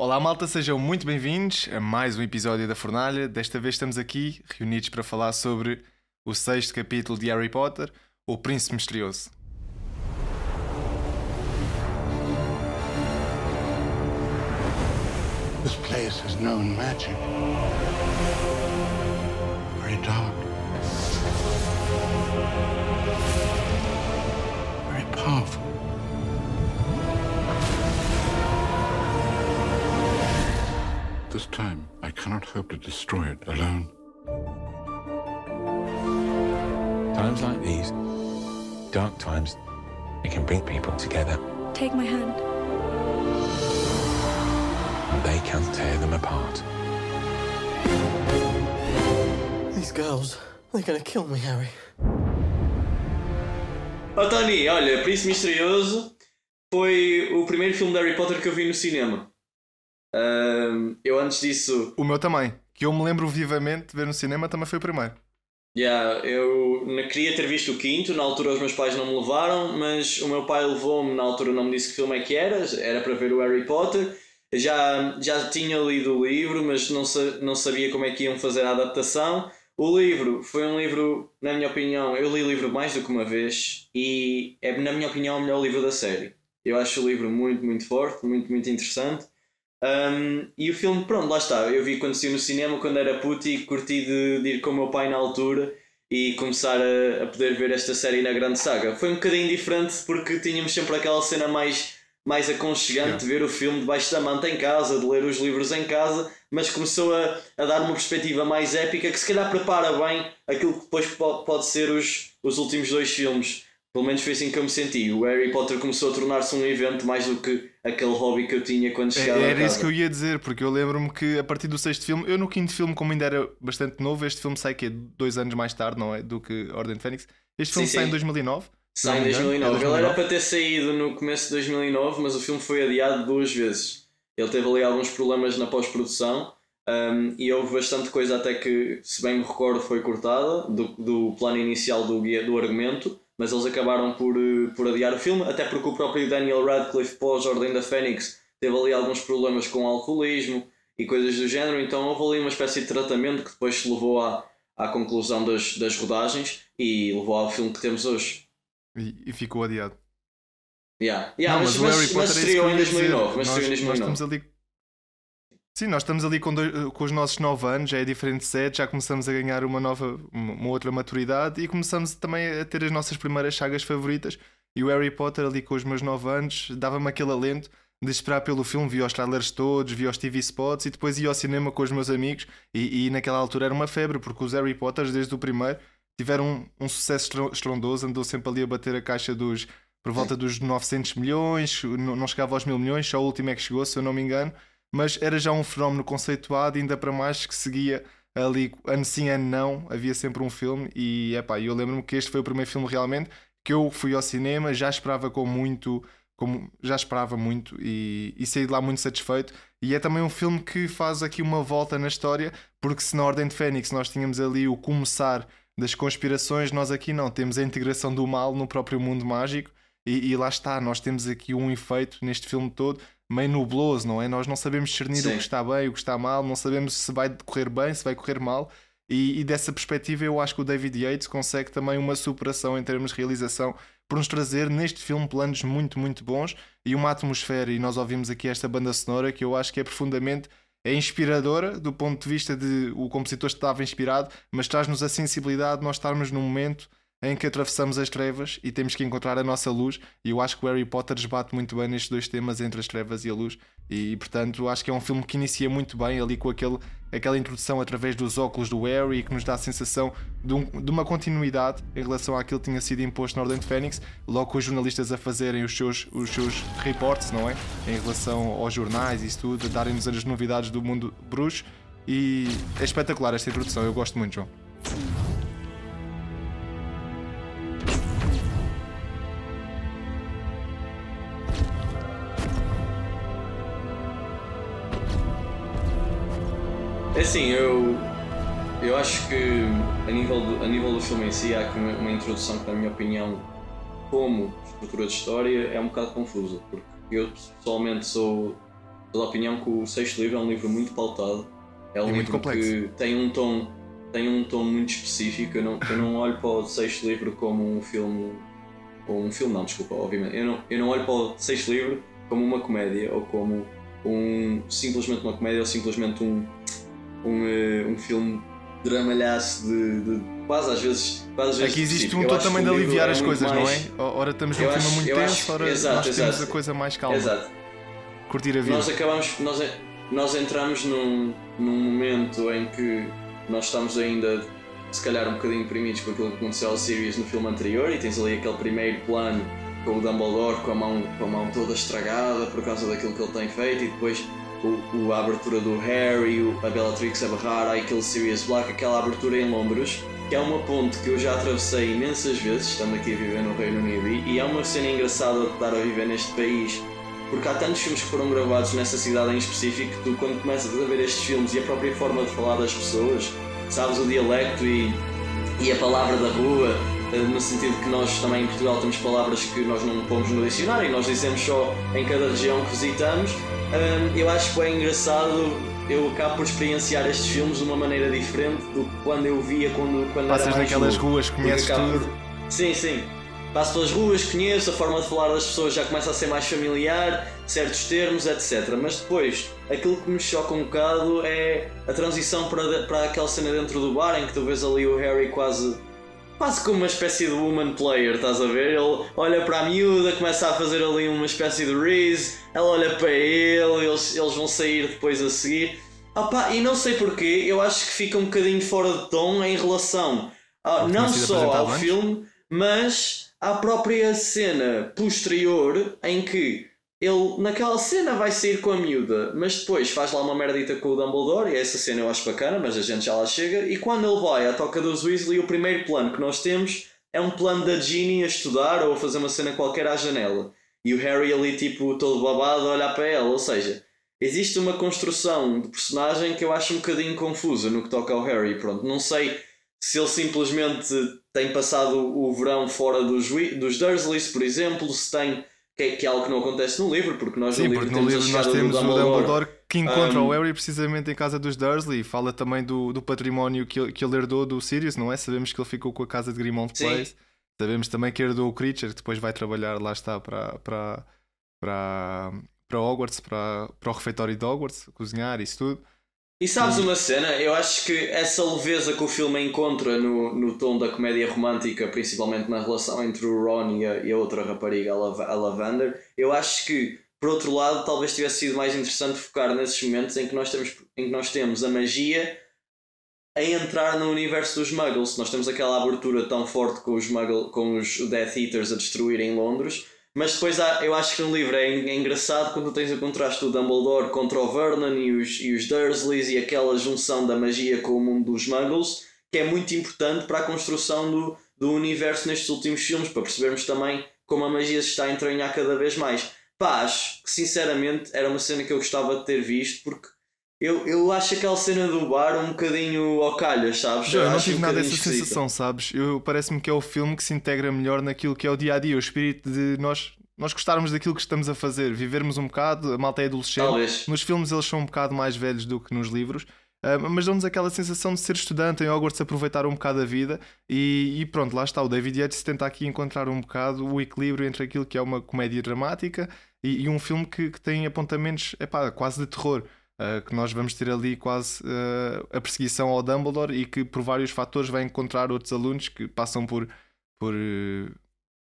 Olá malta, sejam muito bem-vindos a mais um episódio da Fornalha. Desta vez estamos aqui reunidos para falar sobre o sexto capítulo de Harry Potter, O Príncipe Misterioso. This place has known magic. Very dark. Very powerful. This time, I cannot hope to destroy it alone. Times like these, dark times, it can bring people together. Take my hand. And they can tear them apart. These girls, they're gonna kill me, Harry. Oh Tony, olha, Príncipe Misterioso foi o primeiro filme de Harry Potter que eu vi no cinema. Ahm, eu antes disso, O meu também, que eu me lembro vivamente de ver no cinema, também foi o primeiro. yeah, eu queria ter visto o quinto, na altura os meus pais não me levaram, mas o meu pai levou-me, na altura não me disse que filme é que era, era para ver o Harry Potter. Já, já tinha lido o livro, mas não, sa- não sabia como é que iam fazer a adaptação. O livro foi um livro, na minha opinião, eu li o livro mais do que uma vez e é, na minha opinião, o melhor livro da série. Eu acho o livro muito, muito forte, muito, muito interessante. Um, e o filme, pronto, lá está. Eu vi quando saiu no cinema, quando era puto, e curti de, de ir com o meu pai na altura e começar a, a poder ver esta série na grande saga. Foi um bocadinho diferente porque tínhamos sempre aquela cena mais, mais aconchegante de ver o filme debaixo da manta em casa, de ler os livros em casa, mas começou a, a dar uma perspectiva mais épica que se calhar prepara bem aquilo que depois po- pode ser os, os últimos dois filmes. Pelo menos foi assim que eu me senti. O Harry Potter começou a tornar-se um evento mais do que aquele hobby que eu tinha quando É- chegava a Era isso que eu ia dizer, porque eu lembro-me que a partir do sexto filme, eu no quinto filme, como ainda era bastante novo, este filme sai que é dois anos mais tarde, não é? Do que Ordem de Fênix. Este filme Sim, sai em sim. 2009. Sai em não me engano, 2009. é Ele era para ter saído no começo de 2009, mas o filme foi adiado duas vezes. Ele teve ali alguns problemas na pós-produção um, e houve bastante coisa até que, se bem me recordo, foi cortada do, do plano inicial do, guia, do argumento, mas eles acabaram por, eh, por adiar o filme, até porque o próprio Daniel Radcliffe, pós-Ordem da Fênix, teve ali alguns problemas com alcoolismo e coisas do género, então houve ali uma espécie de tratamento que depois se levou à, à conclusão das, das rodagens e levou ao filme que temos hoje. E, e ficou adiado. Yeah. Yeah, Não, mas, o mas, Harry mas Potter é estreou eu em ia dizer. 2009. Mas Nós, em nós 2009. estamos ali. Sim, nós estamos ali com, dois- com os nossos 9 anos, já é diferente de 7, já começamos a ganhar uma nova, uma, outra maturidade e começamos também a ter as nossas primeiras sagas favoritas. E o Harry Potter, ali com os meus 9 anos, dava-me aquele alento de esperar pelo filme, via os trailers todos, via os TV spots e depois ia ao cinema com os meus amigos. E, e naquela altura era uma febre, porque os Harry Potters, desde o primeiro, tiveram um, um sucesso estro- estrondoso, andou sempre ali a bater a caixa dos por volta dos 900 milhões, não chegava aos mil milhões, só o último é que chegou, se eu não me engano, mas era já um fenómeno conceituado, ainda para mais que seguia ali ano sim, ano não, havia sempre um filme e epá, eu lembro-me que este foi o primeiro filme realmente que eu fui ao cinema, já esperava com muito, já esperava muito e, e saí de lá muito satisfeito. E é também um filme que faz aqui uma volta na história, porque se na Ordem de Fênix nós tínhamos ali o começar das conspirações, nós aqui não, temos a integração do mal no próprio mundo mágico. E, e lá está, nós temos aqui um efeito neste filme todo meio nubloso, não é? Nós não sabemos discernir Sim. o que está bem o que está mal, não sabemos se vai correr bem, se vai correr mal. E, e dessa perspectiva, eu acho que o David Yates consegue também uma superação em termos de realização por nos trazer neste filme planos muito, muito bons e uma atmosfera. E nós ouvimos aqui esta banda sonora que eu acho que é profundamente é inspiradora do ponto de vista de o compositor estava inspirado, mas traz-nos a sensibilidade de nós estarmos num momento em que atravessamos as trevas e temos que encontrar a nossa luz. E eu acho que o Harry Potter esbate muito bem nestes dois temas, entre as trevas e a luz. E portanto, acho que é um filme que inicia muito bem ali com aquele, aquela introdução através dos óculos do Harry que nos dá a sensação de, um- de uma continuidade em relação àquilo que tinha sido imposto na Ordem de Fênix. Logo com os jornalistas a fazerem os seus, os seus reportes, não é? Em relação aos jornais e isso tudo, a darem-nos as novidades do mundo bruxo. E é espetacular esta introdução, eu gosto muito, João. Assim, eu, eu acho que a nível, do, a nível do filme em si há aqui uma, uma introdução que, na minha opinião, como estrutura de história, é um bocado confusa. Porque eu pessoalmente sou da opinião que o sexto livro é um livro muito pautado. É um E livro que tem um tom tem um tom muito específico. Eu não, eu não olho para o sexto livro como um filme. Ou um filme, não, desculpa, obviamente. Eu não, eu não olho para o sexto livro como uma comédia ou como um, simplesmente uma comédia ou simplesmente um, um, eh, um filme dramalhaço de, de quase às vezes. Quase às vezes Aqui existe um tom também de aliviar as coisas, mais- não é? Ora estamos num acho- muito tenso, acho- ora exato, nós temos exato. a coisa mais calma. Exato. Curtir a vida. Nós acabamos, nós, nós entramos num, num momento em que nós estamos ainda, se calhar, um bocadinho deprimidos com aquilo que aconteceu ao Sirius no filme anterior e tens ali aquele primeiro plano com o Dumbledore com a mão, com a mão toda estragada por causa daquilo que ele tem feito e depois o, o- a abertura do Harry, o- a Bellatrix a barrar, aquele Sirius Black, aquela abertura em Londres, que é uma ponte que eu já atravessei imensas vezes, estando aqui a viver no Reino Unido, e, e é uma cena engraçada de estar a viver neste país porque há tantos filmes que foram gravados nessa cidade em específico que tu, quando começas a ver estes filmes e a própria forma de falar das pessoas, sabes o dialecto e, e a palavra da rua, eh, no sentido que nós também em Portugal temos palavras que nós não pomos no dicionário nós dizemos só em cada região que visitamos. Hum, eu acho que é engraçado, eu acabo por experienciar estes filmes de uma maneira diferente do que quando eu via quando, quando Passas naquelas novo. ruas, conheces acabo- tudo. Sim, sim. Passo pelas ruas, conheço, a forma de falar das pessoas já começa a ser mais familiar, certos termos, etc. Mas depois, aquilo que me choca um bocado é a transição para, para aquela cena dentro do bar em que tu vês ali o Harry quase. Quase como uma espécie de woman player, estás a ver? Ele olha para a miúda, começa a fazer ali uma espécie de Reese, ela olha para ele, eles, eles vão sair depois a seguir. Opa, e não sei porquê, eu acho que fica um bocadinho fora de tom em relação a, não só ao filme, mas à própria cena posterior em que ele naquela cena vai sair com a miúda, mas depois faz lá uma merdita com o Dumbledore, e essa cena eu acho bacana, mas a gente já lá chega, e quando ele vai à toca dos Weasley, o primeiro plano que nós temos é um plano da Ginny a estudar ou a fazer uma cena qualquer à janela. E o Harry ali tipo todo babado a olhar para ela, ou seja, existe uma construção de personagem que eu acho um bocadinho confusa no que toca ao Harry, pronto, não sei se ele simplesmente tem passado o verão fora dos, dos Dursleys, por exemplo, se tem. Que é, que é algo que não acontece no livro, porque nós Sim, no porque livro no livro nós temos o Dumbledore. Dumbledore que encontra Um, o Harry precisamente em casa dos Dursley e fala também do, do património que ele, que ele herdou do Sirius, não é? Sabemos que ele ficou com a casa de Grimmauld Sim. Place. Sabemos também que herdou o Creature, que depois vai trabalhar, lá está, para, para, para, para Hogwarts, para, para o refeitório de Hogwarts, cozinhar, isso tudo. E sabes uma cena? Eu acho que essa leveza que o filme encontra no, no tom da comédia romântica, principalmente na relação entre o Ron e a, e a outra rapariga, a, Lav a Lavander, eu acho que, por outro lado, talvez tivesse sido mais interessante focar nesses momentos em que nós temos, em que nós temos a magia a entrar no universo dos Muggles. Nós temos aquela abertura tão forte com os, Muggle, com os Death Eaters a destruírem Londres. Mas depois há, eu acho que no livro é, é engraçado quando tens o contraste do Dumbledore contra o Vernon e os, e os Dursleys e aquela junção da magia com o mundo dos Muggles, que é muito importante para a construção do, do universo nestes últimos filmes, para percebermos também como a magia se está a entranhar cada vez mais. Pá, acho que sinceramente era uma cena que eu gostava de ter visto, porque eu, eu acho aquela cena do bar um bocadinho ao calhas, sabes? Já, eu não acho tive um nada dessa sensação, sabes? Eu Parece-me que é o filme que se integra melhor naquilo que é o dia a dia, o espírito de nós, nós gostarmos daquilo que estamos a fazer, vivermos um bocado, a malta é adolescente. Talvez. Nos filmes eles são um bocado mais velhos do que nos livros, ah, mas dão-nos aquela sensação de ser estudante em Hogwarts, aproveitar um bocado a vida e, e pronto, lá está. O David Yates tenta aqui encontrar um bocado o equilíbrio entre aquilo que é uma comédia dramática e, e um filme que, que tem apontamentos epá, quase de terror. Ah, que nós vamos ter ali quase ah, a perseguição ao Dumbledore e que por vários fatores vai encontrar outros alunos que passam por, por, eh,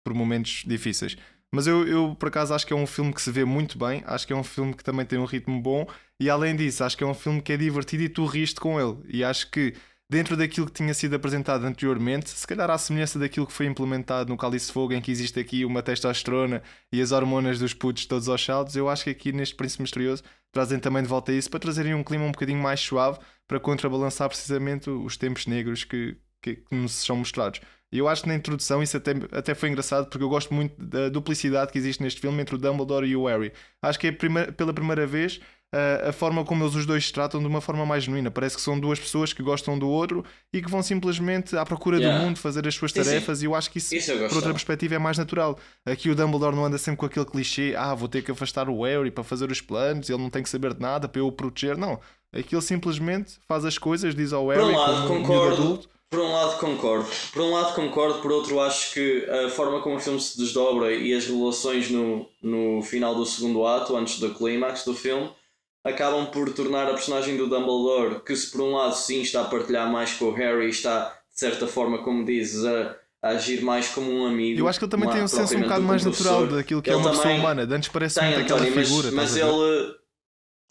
por momentos difíceis. Mas eu, eu, por acaso, acho que é um filme que se vê muito bem. Acho que é um filme que também tem um ritmo bom. E além disso, acho que é um filme que é divertido e tu riste com ele. E acho que, dentro daquilo que tinha sido apresentado anteriormente, se calhar à semelhança daquilo que foi implementado no Cálice Fogo, em que existe aqui uma testosterona e as hormonas dos putos todos aos saltos, eu acho que aqui neste Príncipe Misterioso trazem também de volta isso para trazerem um clima um bocadinho mais suave para contrabalançar precisamente os tempos negros que, que, que nos são mostrados. E eu acho que na introdução isso até, até foi engraçado porque eu gosto muito da duplicidade que existe neste filme entre o Dumbledore e o Harry. Acho que é a prime- pela primeira vez a, a forma como eles os dois se tratam de uma forma mais genuína. Parece que são duas pessoas que gostam do outro e que vão simplesmente à procura Yeah. do mundo fazer as suas tarefas. E eu acho que isso, Isso por outra perspectiva, é mais natural. Aqui o Dumbledore não anda sempre com aquele clichê: ah, vou ter que afastar o Harry para fazer os planos, ele não tem que saber de nada para eu o proteger. Não. Aquilo simplesmente faz as coisas, diz ao Harry Por um lado, concordo. adulto. Por um lado concordo. Por um lado concordo, por outro acho que a forma como o filme se desdobra e as revelações no, no final do segundo ato, antes do clímax do filme, acabam por tornar a personagem do Dumbledore, que se por um lado sim está a partilhar mais com o Harry, está de certa forma, como dizes, a, a agir mais como um amigo. Eu acho que ele também tem um senso um bocado mais natural daquilo que é Ele uma pessoa humana. De Antes parece Tem, muito aquela António, mas, figura. mas ver? ele.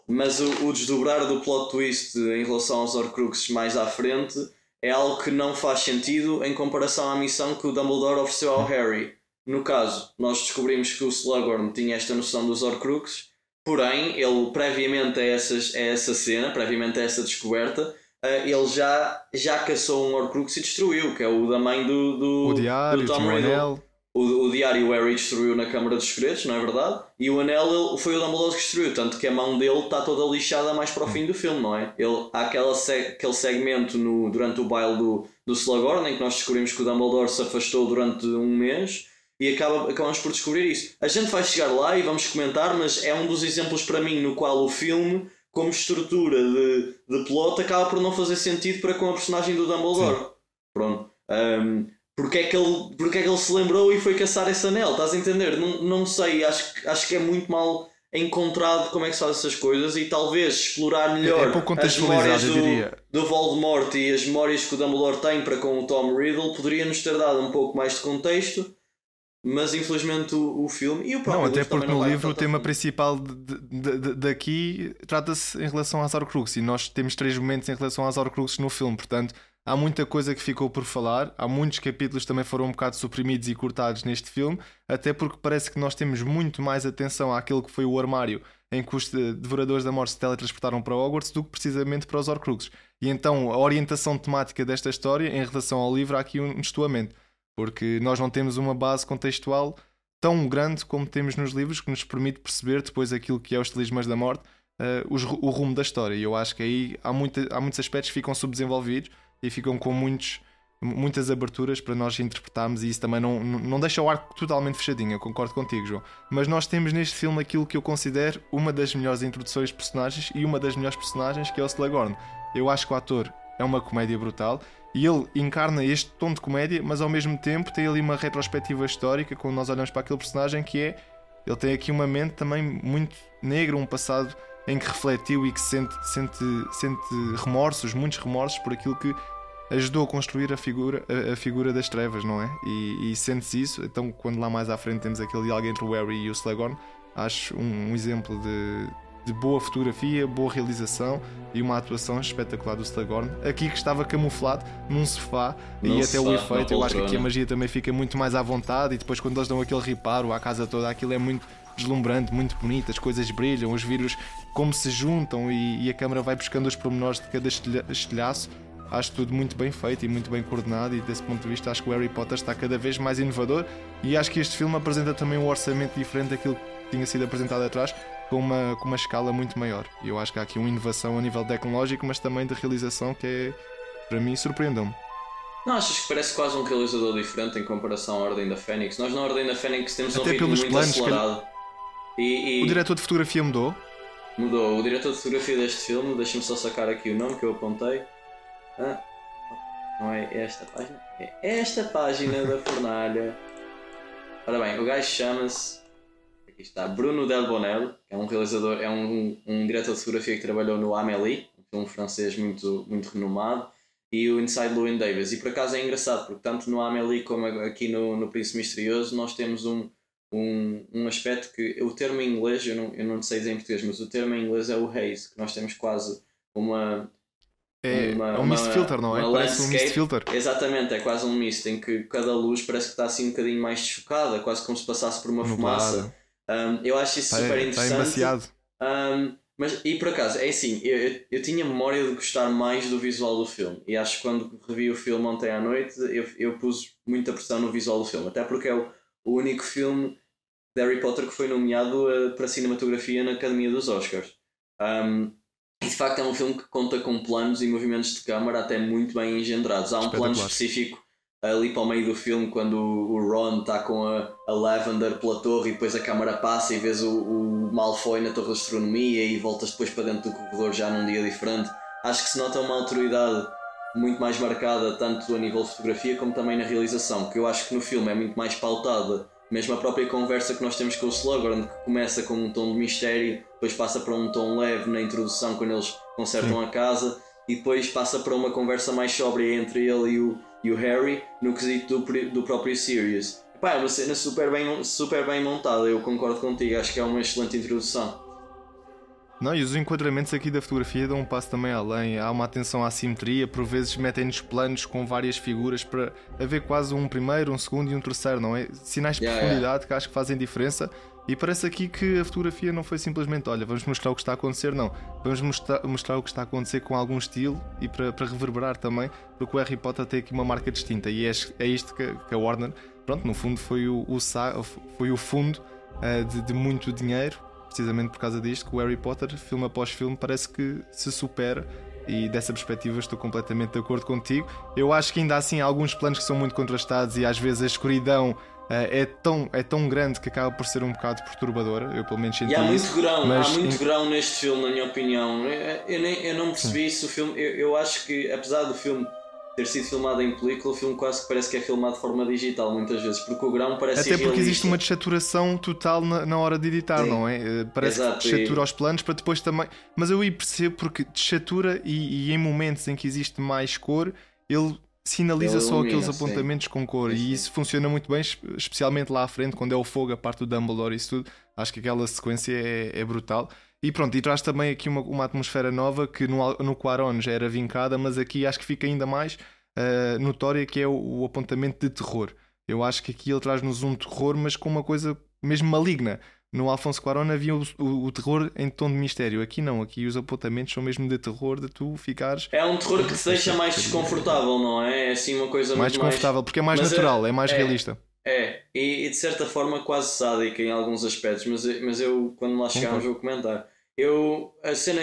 Mas o, o desdobrar do plot twist em relação aos Horcruxes mais à frente é algo que não faz sentido em comparação à missão que o Dumbledore ofereceu ao Harry. No caso, nós descobrimos que o Slughorn tinha esta noção dos Horcruxes, porém, ele previamente a, essas, a essa cena, previamente a essa descoberta, eh, ele já, já caçou um Horcrux e destruiu, que é o da mãe do, do, O diário, do Tom Riddle. O, o diário o Harry destruiu na Câmara dos Segredos, não é verdade? E o anel ele, foi o Dumbledore que destruiu, tanto que a mão dele está toda lixada mais para o fim do filme, não é? Ele, há aquela aquele segmento no, durante o baile do, do Slughorn em que nós descobrimos que o Dumbledore se afastou durante um mês e acaba, acabamos por descobrir isso. A gente vai chegar lá e vamos comentar, mas é um dos exemplos para mim no qual o filme, como estrutura de, de plot, acaba por não fazer sentido para com a personagem do Dumbledore. Pronto. Um, porque, é que ele, porque é que ele se lembrou e foi caçar esse anel? Estás a entender? Não, não sei, acho, que- acho que é muito mal encontrado como é que se faz essas coisas e talvez explorar melhor É pouco as memórias do, do Voldemort e as memórias que o Dumbledore tem para com o Tom Riddle poderia nos ter dado um pouco mais de contexto, mas infelizmente o, o filme e o próprio Não, até porque no livro o tema principal de- de- de- daqui trata-se em relação às Horcruxes e nós temos três momentos em relação às Horcruxes no filme, portanto há muita coisa que ficou por falar, há muitos capítulos que também foram um bocado suprimidos e cortados neste filme, até porque parece que nós temos muito mais atenção àquilo que foi o armário em que os Devoradores da Morte se teletransportaram para Hogwarts do que precisamente para os Horcruxes. E então a orientação temática desta história em relação ao livro há aqui um destoamento, porque nós não temos uma base contextual tão grande como temos nos livros que nos permite perceber depois aquilo que é os Talismãs da Morte, ru- o rumo da história. E eu acho que aí há, muita, há muitos aspectos que ficam subdesenvolvidos e ficam com muitos, muitas aberturas para nós interpretarmos e isso também não, não não deixa o arco totalmente fechadinho, eu concordo contigo, João. Mas nós temos neste filme aquilo que eu considero uma das melhores introduções de personagens e uma das melhores personagens que é o Slughorn. Eu acho que o ator é uma comédia brutal e ele encarna este tom de comédia, mas ao mesmo tempo tem ali uma retrospectiva histórica quando nós olhamos para aquele personagem que é ele tem aqui uma mente também muito negra, um passado em que refletiu e que sente, sente, sente remorsos, muitos remorsos por aquilo que ajudou a construir a figura, a, a figura das trevas, não é? E, e sente-se isso. Então, quando lá mais à frente temos aquele diálogo entre o Harry e o Slughorn, acho um, um exemplo de, de boa fotografia, boa realização e uma atuação espetacular do Slughorn. Aqui que estava camuflado num sofá e até o efeito, eu acho que aqui a magia também fica muito mais à vontade e depois quando eles dão aquele reparo à casa toda, aquilo é muito deslumbrante, muito bonito, as coisas brilham, os vírus como se juntam e, e a câmera vai buscando os pormenores de cada estilha- estilhaço. Acho tudo muito bem feito e muito bem coordenado e desse ponto de vista acho que o Harry Potter está cada vez mais inovador e acho que este filme apresenta também um orçamento diferente daquilo que tinha sido apresentado atrás com uma, com uma escala muito maior. E eu acho que há aqui uma inovação a nível tecnológico, mas também de realização que é, para mim, surpreendeu-me. Não achas que parece quase um realizador diferente em comparação à Ordem da Fênix? Nós na Ordem da Fênix temos um Até ritmo pelos muito planos que ele- acelerado. E, e O diretor de fotografia mudou. mudou. O diretor de fotografia deste filme, deixa-me só sacar aqui o nome que eu apontei. Ah, não é esta página? É esta página da fornalha. Ora bem, o gajo chama-se. Está, Bruno Del Bonel, que é um realizador, é um, um diretor de fotografia que trabalhou no Amélie, um filme francês muito, muito renomado, e o Inside Llewyn Davis. E por acaso é engraçado, porque tanto no Amélie como aqui no, no Príncipe Misterioso nós temos um, um, um aspecto que o termo em inglês, eu não, eu não sei dizer em português, mas o termo em inglês é o haze, que nós temos quase uma. É, Uma- é um mist filter, não é? Parece um mist filter. Exatamente, é quase um mist em que cada luz parece que está assim um bocadinho mais desfocada, quase como se passasse por uma fumaça. Um, eu acho isso Está, super está interessante. embaciado. Um, mas, e por acaso, é assim, eu, eu, eu tinha memória de gostar mais do visual do filme. E acho que quando revi o filme ontem à noite, eu, eu pus muita pressão no visual do filme. Até porque é o, o único filme de Harry Potter que foi nomeado eh, para cinematografia na Academia dos Oscars. Um, e de facto é um filme que conta com planos e movimentos de câmara até muito bem engendrados. Há um plano específico ali para o meio do filme quando o Ron está com a, a Lavender pela torre e depois a câmara passa e vês o, o Malfoy na torre de astronomia e voltas depois para dentro do corredor já num dia diferente. Acho que se nota uma autoridade muito mais marcada tanto a nível de fotografia como também na realização, que eu acho que no filme é muito mais pautada. Mesmo a própria conversa que nós temos com o Slughorn, que começa com um tom de mistério, depois passa para um tom leve na introdução quando eles consertam a casa e depois passa para uma conversa mais sóbria entre ele e o, e o Harry no quesito do, do próprio Sirius. Pá, é uma cena super bem, super bem montada, eu concordo contigo, acho que é uma excelente introdução. Não, e os enquadramentos aqui da fotografia dão um passo também além. Há uma atenção à simetria, por vezes metem-nos planos com várias figuras para haver quase um primeiro, um segundo e um terceiro, não é? Sinais de Yeah, profundidade que acho que fazem diferença. E parece aqui que a fotografia não foi simplesmente, olha, vamos mostrar o que está a acontecer, não. Vamos mostrar, mostrar o que está a acontecer com algum estilo e para, para reverberar também, porque o Harry Potter tem aqui uma marca distinta e é, é isto que, que a Warner, pronto, no fundo foi o, o, foi o fundo eh, de, de muito dinheiro precisamente por causa disto, que o Harry Potter, filme após filme, parece que se supera. E dessa perspectiva estou completamente de acordo contigo. Eu acho que ainda assim há alguns planos que são muito contrastados e às vezes a escuridão é, tão, é tão grande que acaba por ser um bocado perturbadora. Eu pelo menos senti E há muito isso. grão, mas há muito grão neste filme, na minha opinião. Eu, eu nem, eu não percebi isso. O filme, eu, eu acho que, apesar do filme ter sido filmado em película, o filme quase que parece que é filmado de forma digital, muitas vezes, porque o grão parece Até porque existe uma desaturação total na, na hora de editar, Sim. não é? Eh, Parece Exato, que desatura e- os planos para depois também. Mas eu aí percebo porque desatura e, e em momentos em que existe mais cor, ele sinaliza só aqueles sim. apontamentos com cor Sim, e sim. isso funciona muito bem, espe- especialmente lá à frente, quando é o fogo, a parte do Dumbledore e isso tudo. Acho que aquela sequência é, é brutal. E pronto, e traz também aqui uma, uma atmosfera nova que no, no Quaron já era vincada, mas aqui acho que fica ainda mais eh, notória que é o, o apontamento de terror. Eu acho que aqui ele traz-nos um terror, mas com uma coisa mesmo maligna. No Alfonso Cuarón havia o, o- o terror em tom de mistério. Aqui não, aqui os apontamentos são mesmo de terror, de tu ficares É um terror que te deixa mais desconfortável, não é? É assim uma coisa mais muito mais. desconfortável, porque é mais Mas é- natural, é, mais é. realista. É, e, e de certa forma quase sádica em alguns aspectos, mas, eu- mas eu, quando lá chegarmos, vou comentar. Eu, a cena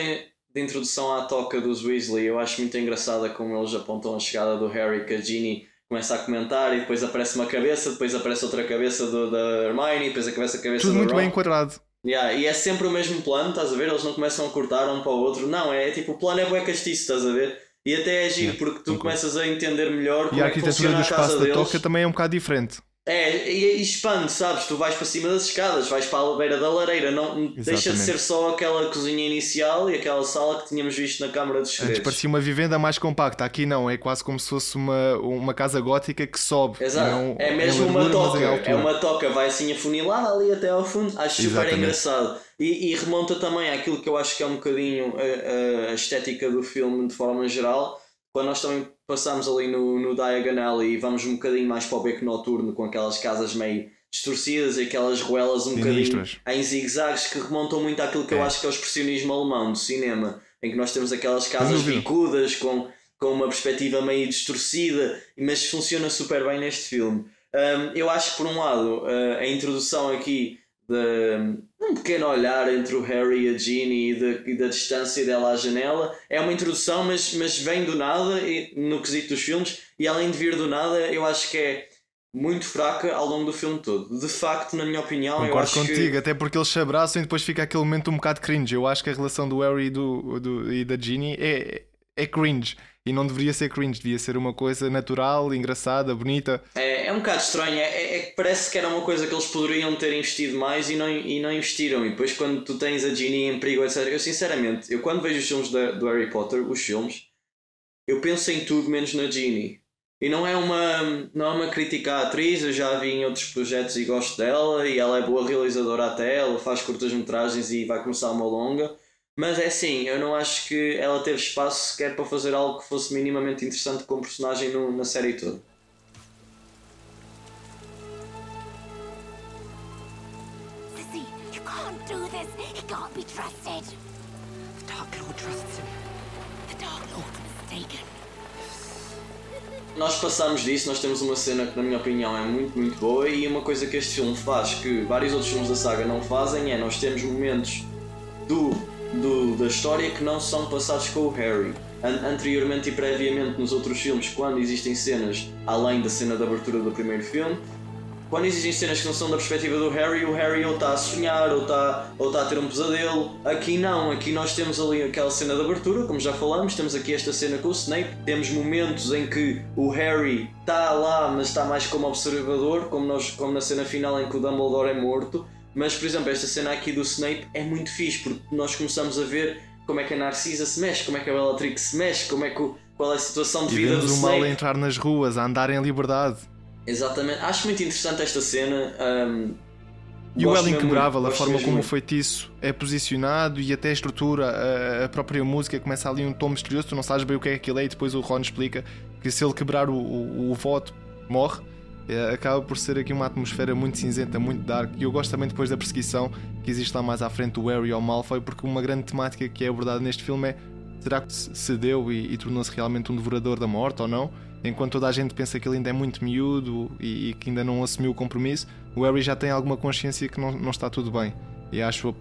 de introdução à toca dos Weasley, eu acho muito engraçada como eles apontam a chegada do Harry, que a Ginny começa a comentar e depois aparece uma cabeça, depois aparece outra cabeça do, da Hermione, depois aparece a cabeça Tudo do muito Ron. bem enquadrado. Yeah, e é sempre o mesmo plano, estás a ver? Eles não começam a cortar um para o outro. Não, é tipo, o plano é bué castiço, estás a ver? E até é giro, Yeah, porque tu concordo. começas a entender melhor como E a é que arquitetura funciona do espaço da deles. toca também é um bocado diferente. É, e, e expande, sabes? Tu vais para cima das escadas, vais para a beira da lareira, não, deixa de Exatamente. ser só aquela cozinha inicial e aquela sala que tínhamos visto na Câmara dos Antes Segredos. parecia uma vivenda mais compacta. Aqui não, é quase como se fosse uma, uma casa gótica que sobe. Exato, não é mesmo uma largura, mas toca, é uma toca, vai assim afunilada ali até ao fundo, acho super Exatamente. engraçado. E, e remonta também àquilo que eu acho que é um bocadinho a, a estética do filme de forma geral, quando nós também passamos ali no, no Diagon Alley e vamos um bocadinho mais para o beco noturno com aquelas casas meio distorcidas e aquelas ruelas um bocadinho Sinistras. em zigue-zagues que remontam muito àquilo que eu É. acho que é o expressionismo alemão do cinema, em que nós temos aquelas casas bicudas com, com uma perspectiva meio distorcida, mas funciona super bem neste filme. Um, eu acho que por um lado uh, a introdução aqui de um pequeno olhar entre o Harry e a Ginny e, da- e da distância dela à janela é uma introdução, mas, mas vem do nada e- no quesito dos filmes, e além de vir do nada, eu acho que é muito fraca ao longo do filme todo. De facto, na minha opinião, eu Concordo acho contigo, que. até porque eles se abraçam e depois fica aquele momento um bocado cringe. Eu acho que a relação do Harry e, do, do- e da Ginny é, é cringe. E não deveria ser cringe, devia ser uma coisa natural, engraçada, bonita. É, é um bocado estranho, é, é- é que parece que era uma coisa que eles poderiam ter investido mais e não, e não investiram. E depois, quando tu tens a Ginny em perigo, etc. Eu, sinceramente, eu quando vejo os filmes da- do Harry Potter, os filmes, eu penso em tudo menos na Ginny. E não é uma, não é uma crítica à atriz, eu já vi em outros projetos e gosto dela, e ela é boa realizadora até, ela faz curtas-metragens e vai começar uma longa. Mas é assim, eu não acho que ela teve espaço sequer para fazer algo que fosse minimamente interessante como personagem no- na série toda. Sissy, you can't do this. He can't be trusted. The Dark Lord trusts him. The Dark Lord's mistaken. Nós passamos disso, nós temos uma cena que, na minha opinião, é muito, muito boa. E uma coisa que este filme faz, que vários outros filmes da saga não fazem, é nós temos momentos do do- da história que não são passados com o Harry. An- anteriormente e previamente nos outros filmes, quando existem cenas além da cena de abertura do primeiro filme, quando existem cenas que não são da perspectiva do Harry, o Harry ou está a sonhar ou está, ou está a ter um pesadelo. Aqui não, aqui nós temos ali aquela cena de abertura, como já falamos, temos aqui esta cena com o Snape, temos momentos em que o Harry está lá, mas está mais como observador, como, nós, como na cena final em que o Dumbledore é morto. Mas, por exemplo, esta cena aqui do Snape é muito fixe, porque nós começamos a ver como é que a Narcisa se mexe, como é que a Bellatrix se mexe, como é que o- qual é a situação de E vida do o mal a entrar nas ruas, a andar em liberdade. Exatamente, acho muito interessante esta cena. um, E o mesmo Inquebrável, a forma como o feitiço é posicionado e até a estrutura, a, a própria música começa ali um tom misterioso, tu não sabes bem o que é que aquilo é e depois o Ron explica que se ele quebrar o, o, o voto, morre. É, acaba por ser aqui uma atmosfera muito cinzenta, muito dark. E eu gosto também depois da perseguição que existe lá mais à frente do Harry ao Malfoy, porque uma grande temática que é abordada neste filme é será que se deu e, e tornou-se realmente um devorador da morte ou não? Enquanto toda a gente pensa que ele ainda é muito miúdo e, e que ainda não assumiu o compromisso, o Harry já tem alguma consciência que não, não está tudo bem. E acho a,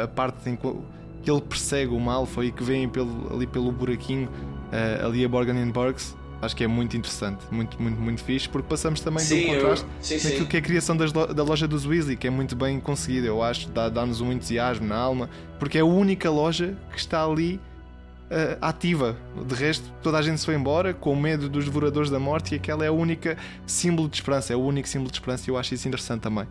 a- a parte em que ele persegue o Malfoy e que vem pelo, ali pelo buraquinho eh, ali a Borgen and Burgs, acho que é muito interessante, muito, muito, muito fixe, porque passamos também de Sim, um eu- contraste sim, naquilo sim. que é a criação das da loja dos Weasley, que é muito bem conseguida, eu acho, dá- dá-nos um entusiasmo na alma, porque é a única loja que está ali eh, ativa. De resto, toda a gente se foi embora com medo dos devoradores da morte e aquela é a única símbolo de esperança, é o único símbolo de esperança e eu acho isso interessante também.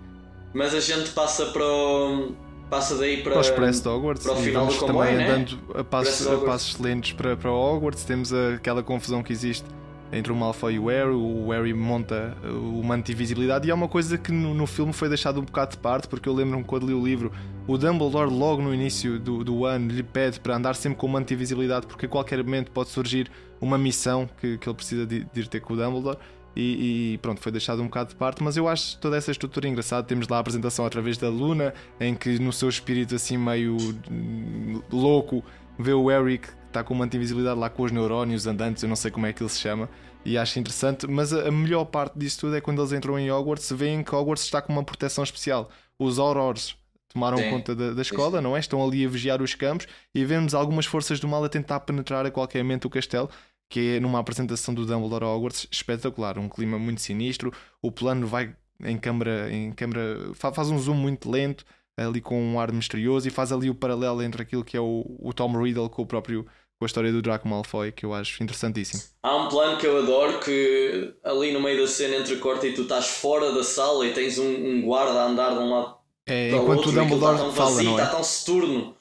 Mas a gente passa para o. passa daí para. Para o Expresso de Hogwarts para o final do comboio, também né? andando a passos, a passos lentos para, para Hogwarts. Temos aquela confusão que existe entre o Malfoy e o Harry. O Harry monta o manto de invisibilidade e é uma coisa que no, no filme foi deixado um bocado de parte, porque eu lembro-me quando li o livro, o Dumbledore logo no início do, do ano lhe pede para andar sempre com o manto de invisibilidade, porque a qualquer momento pode surgir uma missão que, que ele precisa de, de ir ter com o Dumbledore. E, e pronto, foi deixado um bocado de parte, mas eu acho toda essa estrutura engraçada. Temos lá a apresentação através da Luna, em que no seu espírito assim meio hum, louco vê o Harry que está com uma invisibilidade lá com os neurónios andantes, eu não sei como é que ele se chama, e acho interessante. Mas a, a melhor parte disso tudo é quando eles entram em Hogwarts, veem que Hogwarts está com uma proteção especial. Os Aurors tomaram Sim. conta da, da escola, não é? Estão ali a vigiar os campos e vemos algumas forças do mal a tentar penetrar a qualquer momento o castelo. Que é numa apresentação do Dumbledore Hogwarts espetacular, um clima muito sinistro. O plano vai em câmara, em câmara fa- faz um zoom muito lento, ali com um ar misterioso, e faz ali o paralelo entre aquilo que é o, o Tom Riddle com o próprio com a história do Draco Malfoy, que eu acho interessantíssimo. Há um plano que eu adoro que ali no meio da cena entrecorta e tu estás fora da sala e tens um, um guarda a andar de um lado É, para o enquanto outro o Dumbledore está tão fala, vazio, não é? está tão seturno.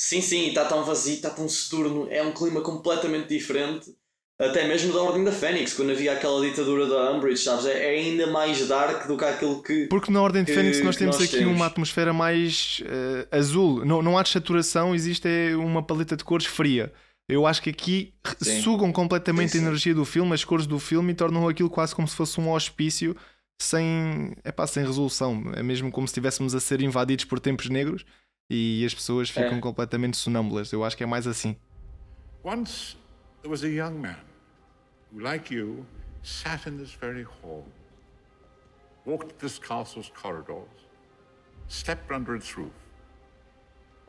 Sim, sim, está tão vazio, está tão seturno. É um clima completamente diferente. Até mesmo da Ordem da Fênix, quando havia aquela ditadura da Umbridge, sabes? É é ainda mais dark do que aquilo que. Porque na Ordem de que- Fênix nós temos nós aqui temos. uma atmosfera mais eh, azul. Não, não há desaturação, existe é, uma paleta de cores fria. Eu acho que aqui Sim. sugam completamente Sim, sim. a energia do filme, as cores do filme e tornam aquilo quase como se fosse um hospício sem, epá, sem resolução. É mesmo como se estivéssemos a ser invadidos por tempos negros e as pessoas ficam É. completamente sonâmbulas. Eu acho que é mais assim. Once there was a young man who, like you, sat in this very hall, walked this castle's corridors, stepped under its roof.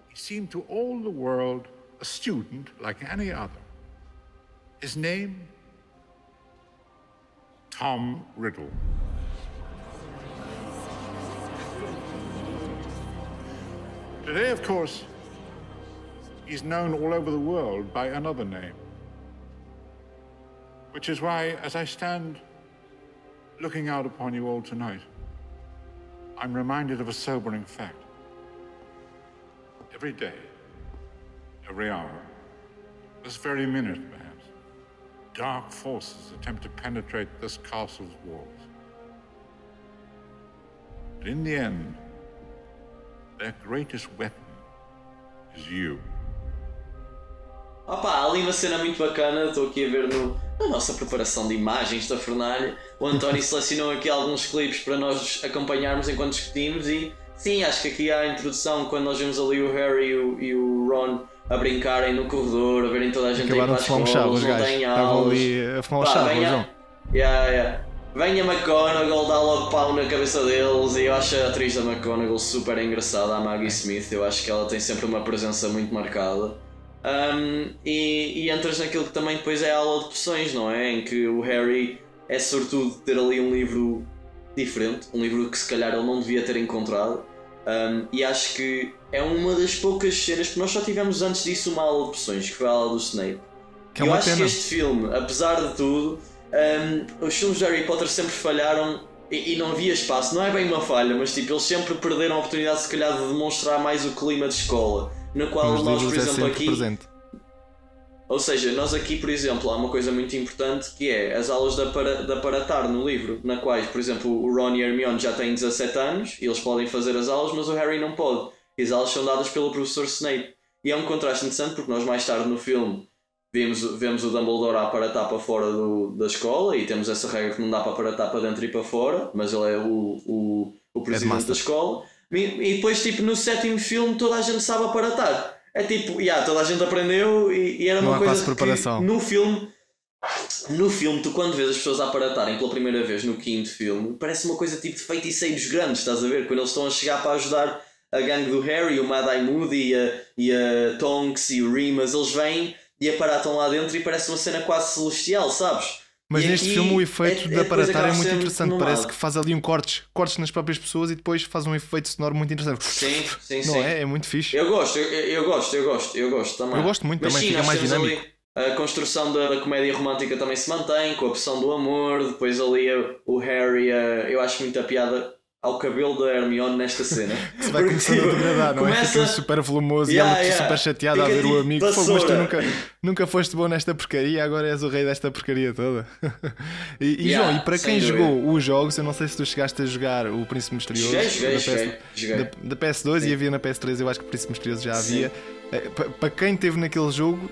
He seemed to all the world a student like any other. His name? Tom Riddle. Today, of course, he's known all over the world by another name. Which is why, as I stand looking out upon you all tonight, I'm reminded of a sobering fact. Every day, every hour, this very minute perhaps, dark forces attempt to penetrate this castle's walls. But in the end, their greatest weapon is you. Opa, há ali uma cena muito bacana, estou aqui a ver no, na nossa preparação de imagens da fornalha. O António selecionou aqui alguns clipes para nós acompanharmos enquanto discutimos e sim, acho que aqui há a introdução quando nós vemos ali o Harry e o, e o Ron a brincarem no corredor, a verem toda a gente Acabaram escola, chave, os eles não têm Estavam aulas. ali a fumar um Pá, chave. Yeah, yeah. McGonagall, dá logo pau na cabeça deles e eu acho a atriz da McGonagall super engraçada, a Maggie Smith. Eu acho que ela tem sempre uma presença muito marcada. Um, e, e entras naquilo que também depois é a aula de poções, não é? Em que o Harry é sobretudo ter ali um livro diferente, um livro que se calhar ele não devia ter encontrado. Um, e acho que é uma das poucas cenas, porque nós só tivemos antes disso uma aula de poções, que foi a aula do Snape. Que é eu acho pena. que este filme, apesar de tudo, um, os filmes de Harry Potter sempre falharam e, e não havia espaço. Não é bem uma falha, mas tipo, eles sempre perderam a oportunidade, se calhar, de demonstrar mais o clima de escola. No qual Nos nós, por é exemplo, sempre aqui. presente. Ou seja, nós aqui, por exemplo, há uma coisa muito importante que é as aulas da, para, da Paratar no livro, na quais, por exemplo, o Ron e a Hermione já têm 17 anos e eles podem fazer as aulas, mas o Harry não pode. E as aulas são dadas pelo professor Snape. E é um contraste interessante porque nós mais tarde no filme vemos, vemos o Dumbledore a aparatar para fora do, da escola e temos essa regra que não dá para aparatar para dentro e para fora, mas ele é o, o, o presidente Headmaster. da escola. E, depois, tipo, no sétimo filme toda a gente sabe aparatar. É tipo, yeah, toda a gente aprendeu e, e era Não uma há coisa que no filme no filme, tu quando vês as pessoas a aparatarem pela primeira vez no quinto filme, parece uma coisa tipo de feiticeiros grandes, estás a ver? Quando eles estão a chegar para ajudar a gangue do Harry, o Mad-Eye Moody e a, e a Tonks e o Remus, eles vêm e aparatam lá dentro e parece uma cena quase celestial, sabes? Mas E neste filme o efeito é- é aparatar é acaba muito interessante. Parece que faz ali um cortes, cortes nas próprias pessoas e depois faz um efeito sonoro muito interessante. Sim, sim, Não sim. é? É muito fixe. Eu gosto, eu, eu gosto, eu gosto, eu gosto também. Eu gosto muito Mas também, sim, fica mais dinâmico. ali a construção da, da comédia romântica também se mantém, com a opção do amor, depois ali a- o Harry, a- eu acho muita piada ao cabelo da Hermione nesta cena. Se vai começando a degradar, não é? Fica Começa- super volumoso Yeah, e ela yeah. super chateada a ver o tipo amigo. Fogo, mas tu nunca, nunca foste bom nesta porcaria, agora és o rei desta porcaria toda. e, e Yeah, João, e para quem dúvida. jogou os jogos, eu não sei se tu chegaste a jogar o Príncipe Misterioso Joguei, joguei, da, joguei, joguei. da- da PS2 e havia na PS3, eu acho que o Príncipe Misterioso já Sim. havia. Eh, pa- Para quem teve naquele jogo,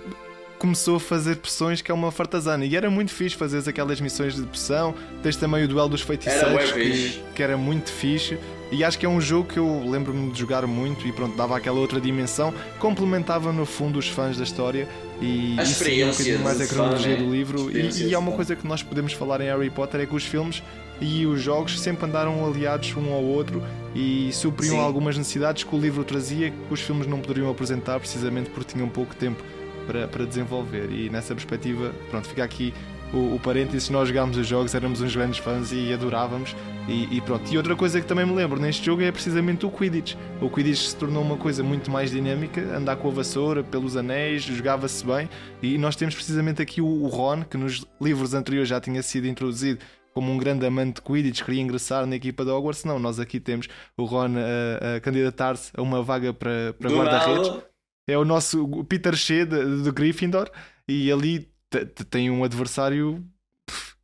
começou a fazer pressões que é uma fartazana e era muito fixe fazer aquelas missões de pressão. Tens também o duelo dos feiticeiros bué que, que era muito fixe. E acho que é um jogo que eu lembro-me de jogar muito e pronto, dava aquela outra dimensão, complementava no fundo os fãs da história e e seguia um bocadinho mais a cronologia fã, do né? livro. E, e é uma coisa que nós podemos falar em Harry Potter é que os filmes e os jogos sempre andaram aliados um ao outro e supriam Sim. algumas necessidades que o livro trazia que os filmes não poderiam apresentar precisamente porque tinham pouco tempo para, para desenvolver. E nessa perspectiva, pronto, fica aqui o, o parênteses, nós jogámos os jogos, éramos uns grandes fãs e adorávamos. E, e pronto. E outra coisa que também me lembro neste jogo é precisamente o Quidditch. O Quidditch se tornou uma coisa muito mais dinâmica, andar com a vassoura, pelos anéis, jogava-se bem. E nós temos precisamente aqui o, o Ron, que nos livros anteriores já tinha sido introduzido como um grande amante de Quidditch, queria ingressar na equipa de Hogwarts. Não, nós aqui temos o Ron a, a candidatar-se a uma vaga para, para guarda-redes é o nosso Peter Shea do Gryffindor e ali te- te- tem um adversário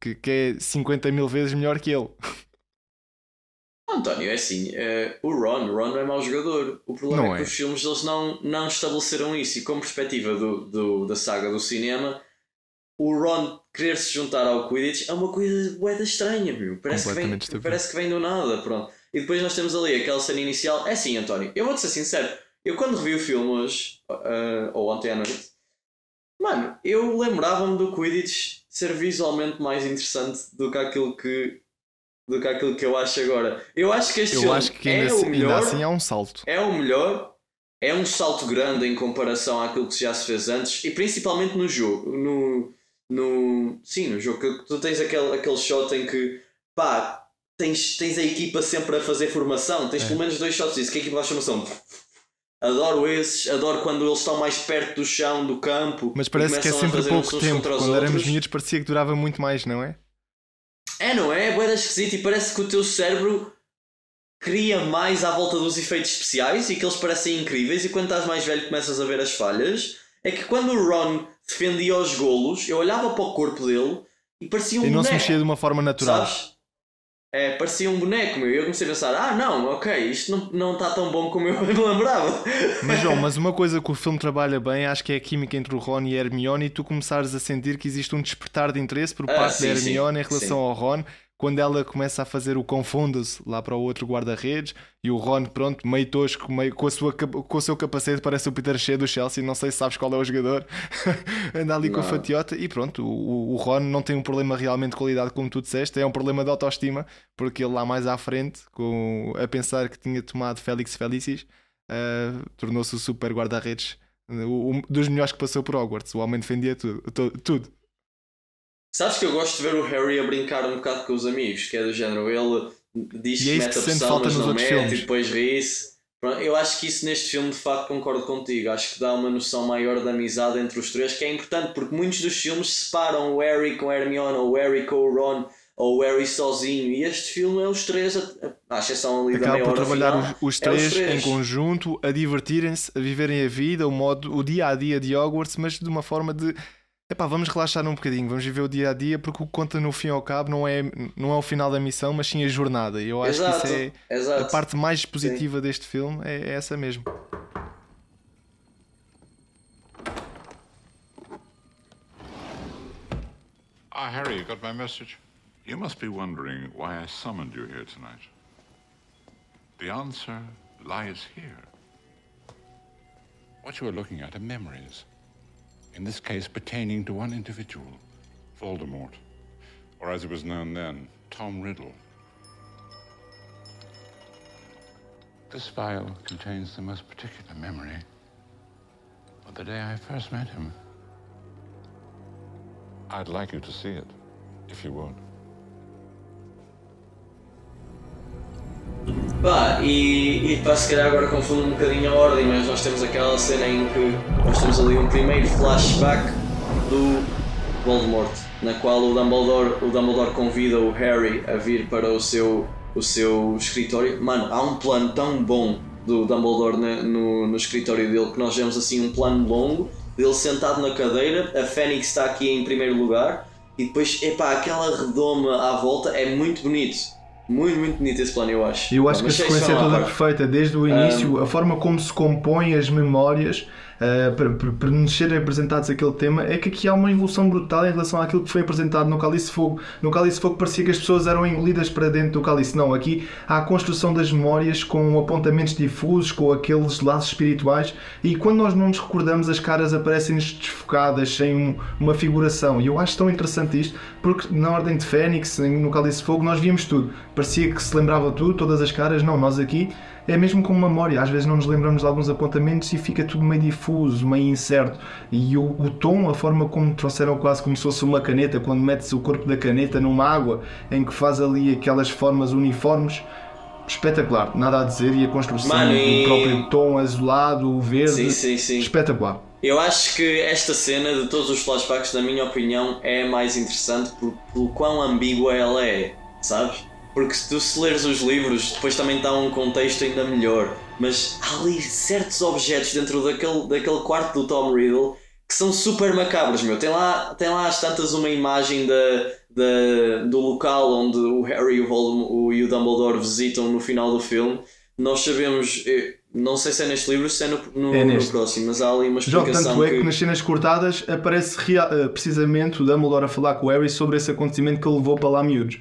que, que é 50 mil vezes melhor que ele. António, é assim, eh, o Ron, o Ron não é mau jogador. O problema Não é que é. os filmes eles não, não estabeleceram isso e com perspectiva do, do- da saga do cinema, o Ron querer se juntar ao Quidditch é uma coisa boeda estranha, meu. Parece que, vem, estúpido. parece que vem do nada, pronto. E depois nós temos ali aquela cena inicial. É assim, António, eu vou-te ser sincero, eu quando revi o filme hoje, eh, ou ontem à noite, mano, eu lembrava-me do Quidditch ser visualmente mais interessante do que aquilo que do que aquilo que eu acho agora. Eu acho que este Eu filme acho que é o assim- ainda melhor, assim há um salto. é o melhor, é um salto grande em comparação àquilo que já se fez antes e principalmente no jogo, no, no sim, no jogo que tu tens aquele, aquele shot em que pá, tens, tens a equipa sempre a fazer formação, tens É. pelo menos dois shots disso, que a equipa faz formação. Adoro esses, adoro quando eles estão mais perto do chão, do campo. Mas parece que é sempre pouco tempo. Quando éramos miúdos parecia que durava muito mais, não é? É, não é? É esquisito e parece que o teu cérebro cria mais à volta dos efeitos especiais e que eles parecem incríveis e quando estás mais velho começas a ver as falhas. É que quando o Ron defendia os golos, eu olhava para o corpo dele e parecia um E não se mexia de uma forma natural. Sabes? É, parecia um boneco, meu. E eu comecei a pensar, ah não, ok, isto não, não está tão bom como eu me lembrava. Mas João, mas uma coisa que o filme trabalha bem, acho que é a química entre o Ron e a Hermione e tu começares a sentir que existe um despertar de interesse por Ah, parte sim, da sim, Hermione em relação sim. ao Ron, quando ela começa a fazer o confunda-se lá para o outro guarda-redes e o Ron, pronto, meio tosco, meio, com, a sua, com o seu capacete, parece o Peter Shea do Chelsea. Não sei se sabes qual é o jogador, anda ali com a fatiota e pronto. O, o Ron não tem um problema realmente de qualidade, como tu disseste, é um problema de autoestima, porque ele lá mais à frente, com, a pensar que tinha tomado Félix Felicis, uh, tornou-se o super guarda-redes. O, o, dos melhores que passou por Hogwarts, o homem defendia tudo, tudo. Sabes que eu gosto de ver o Harry a brincar um bocado com os amigos, que é do género, ele diz e que é mete a que pressão, falta mas não mete filmes. e depois ri-se. Eu acho que isso neste filme de facto concordo contigo. Acho que dá uma noção maior da amizade entre os três, que é importante porque muitos dos filmes separam o Harry com a Hermione, ou o Harry com o Ron, ou o Harry sozinho. E este filme é os três, a- à exceção ali da Acaba meia por trabalhar final, os, os é três em conjunto, a divertirem-se, a viverem a vida, o modo, o dia a dia de Hogwarts, mas de uma forma de epá, vamos relaxar um bocadinho, vamos viver o dia a dia, porque o que conta no fim ao cabo não é, não é o final da missão, mas sim a jornada. E eu acho Exato, que isso é a exato. parte mais positiva deste filme, é, é essa mesmo. Ah, Harry, you got my message? You must be wondering why I summoned you here tonight. The answer lies here. What you are looking at are memories. In this case, pertaining to one individual, Voldemort. Or as he was known then, Tom Riddle. This file contains the most particular memory of the day I first met him. I'd like you to see it, if you would. Pá, e, e pá, se calhar agora confundo um bocadinho a ordem, mas nós temos aquela cena em que nós temos ali um primeiro flashback do Voldemort, na qual o Dumbledore, o Dumbledore convida o Harry a vir para o seu, o seu escritório. Mano, há um plano tão bom do Dumbledore na- no, no escritório dele que nós vemos assim um plano longo dele sentado na cadeira, a Fênix está aqui em primeiro lugar e depois, epá, aquela redoma à volta é muito bonito. Muito, muito bonito esse plano, eu acho. Eu acho que a sequência é toda perfeita, desde o início, a forma como se compõem as memórias uh, para, nos serem apresentados aquele tema, é que aqui há uma evolução brutal em relação àquilo que foi apresentado no Cálice Fogo. No Cálice Fogo parecia que as pessoas eram engolidas para dentro do cálice. Não, aqui há a construção das memórias com apontamentos difusos, com aqueles laços espirituais, e quando nós não nos recordamos, as caras aparecem-nos desfocadas, sem um- uma figuração. E eu acho tão interessante isto, porque na Ordem de Fênix, no Cálice Fogo, nós víamos tudo. Parecia que se lembrava tudo, todas as caras. Não, nós aqui é mesmo como memória. Às vezes não nos lembramos de alguns apontamentos e fica tudo meio difuso, meio incerto. E o, o tom, a forma como trouxeram quase como se fosse uma caneta, quando metes o corpo da caneta numa água, em que faz ali aquelas formas uniformes. Espetacular, nada a dizer. E a construção Mano, e- do próprio tom azulado, o verde. Sim, sim, sim. Espetacular. Eu acho que esta cena, de todos os flashbacks, na minha opinião, é a mais interessante por, pelo quão ambígua ela é, sabes? Porque se tu se leres os livros, depois também dá um contexto ainda melhor. Mas há ali certos objetos dentro daquele, daquele quarto do Tom Riddle que são super macabros, meu. Tem lá, tem lá às tantas uma imagem da, da, do local onde o Harry e o, Voldemort, e o Dumbledore visitam no final do filme. Nós sabemos, eh, não sei se é neste livro, se é no, no, É no próximo, mas há ali uma explicação tanto é que... que nas cenas cortadas aparece real- eh, precisamente o Dumbledore a falar com o Harry sobre esse acontecimento que ele levou para lá miúdos.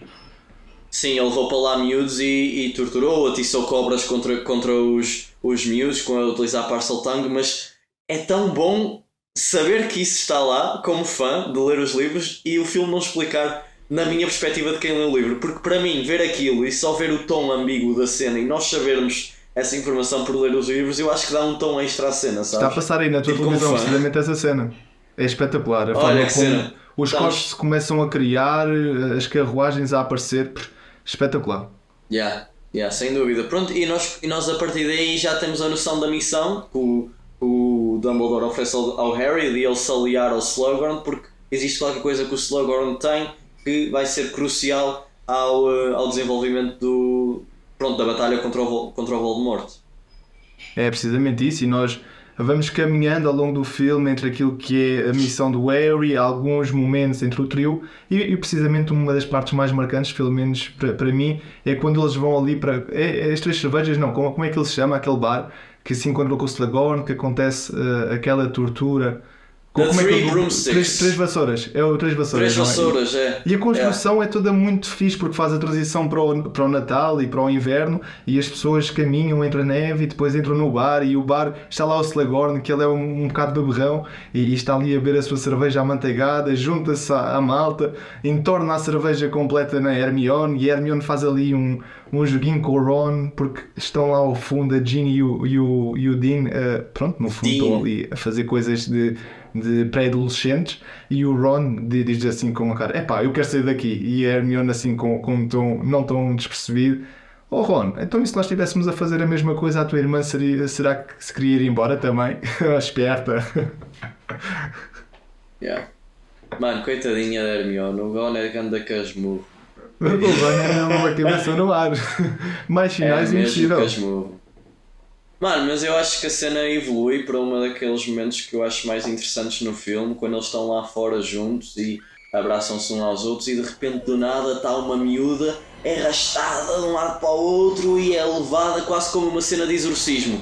Sim, ele levou para lá miúdos e, e torturou, atiçou cobras contra, contra os, os miúdos com a utilizar parcel tongue, mas é tão bom saber que isso está lá, como fã, de ler os livros e o filme não explicar na minha perspectiva de quem lê o livro. Porque para mim, ver aquilo e só ver o tom ambíguo da cena e nós sabermos essa informação por ler os livros, eu acho que dá um tom extra à cena, sabes? Está a passar aí na tua Tipo televisão precisamente essa cena. É espetacular. A Olha forma como cena. os Estamos- corpos se começam a criar, eh, as carruagens a aparecer. pff, Espetacular. Yeah, yeah, sem dúvida. Pronto, e nós, e nós a partir daí já temos a noção da missão que o, o Dumbledore oferece ao, ao Harry de ele se aliar ao Slughorn porque existe qualquer coisa que o Slughorn tem que vai ser crucial ao, eh, ao desenvolvimento do, pronto, da batalha contra o, contra o Voldemort. É precisamente isso, e nós vamos caminhando ao longo do filme entre aquilo que é a missão do Harry, alguns momentos entre o trio, e, e precisamente uma das partes mais marcantes, pelo menos para, para mim, é quando eles vão ali para. É, é as três cervejas, não, como, como é que ele se chama? Aquele bar que se encontra com o Slughorn, que acontece eh, aquela tortura The como é que eu-. Três, três vassouras. É o Três Vassouras. Três é? vassouras, é. E a construção é. toda muito fixe porque faz a transição para o, para o Natal e para o inverno e as pessoas caminham entre a neve e depois entram no bar e o bar está lá o Slagorn que ele é um, um bocado beberrão e, e está ali a beber a sua cerveja amanteigada, junta-se à, à malta, entorna a cerveja completa na Hermione e a Hermione faz ali um, um joguinho com o Ron porque estão lá ao fundo a Ginny e o, e o, e o Dean, eh, pronto, no fundo Dean. estão ali a fazer coisas de, de pré-adolescentes e o Ron di- diz assim com a cara: Epá, eu quero sair daqui. E a Hermione assim com, com um tom não tão despercebido: Oh Ron, então e se nós estivéssemos a fazer a mesma coisa, a tua irmã seria, será que se queria ir embora também? Esperta. Yeah. Mano, coitadinha da Hermione, o Gon é ganda casmurro. o Ron era uma cabeça no ar. Mais É finais mesmo impossível. casmurro. Mano, mas eu acho que a cena evolui para um daqueles momentos que eu acho mais interessantes no filme, quando eles estão lá fora juntos e abraçam-se uns aos outros e de repente do nada está uma miúda arrastada de um lado para o outro e é levada quase como uma cena de exorcismo.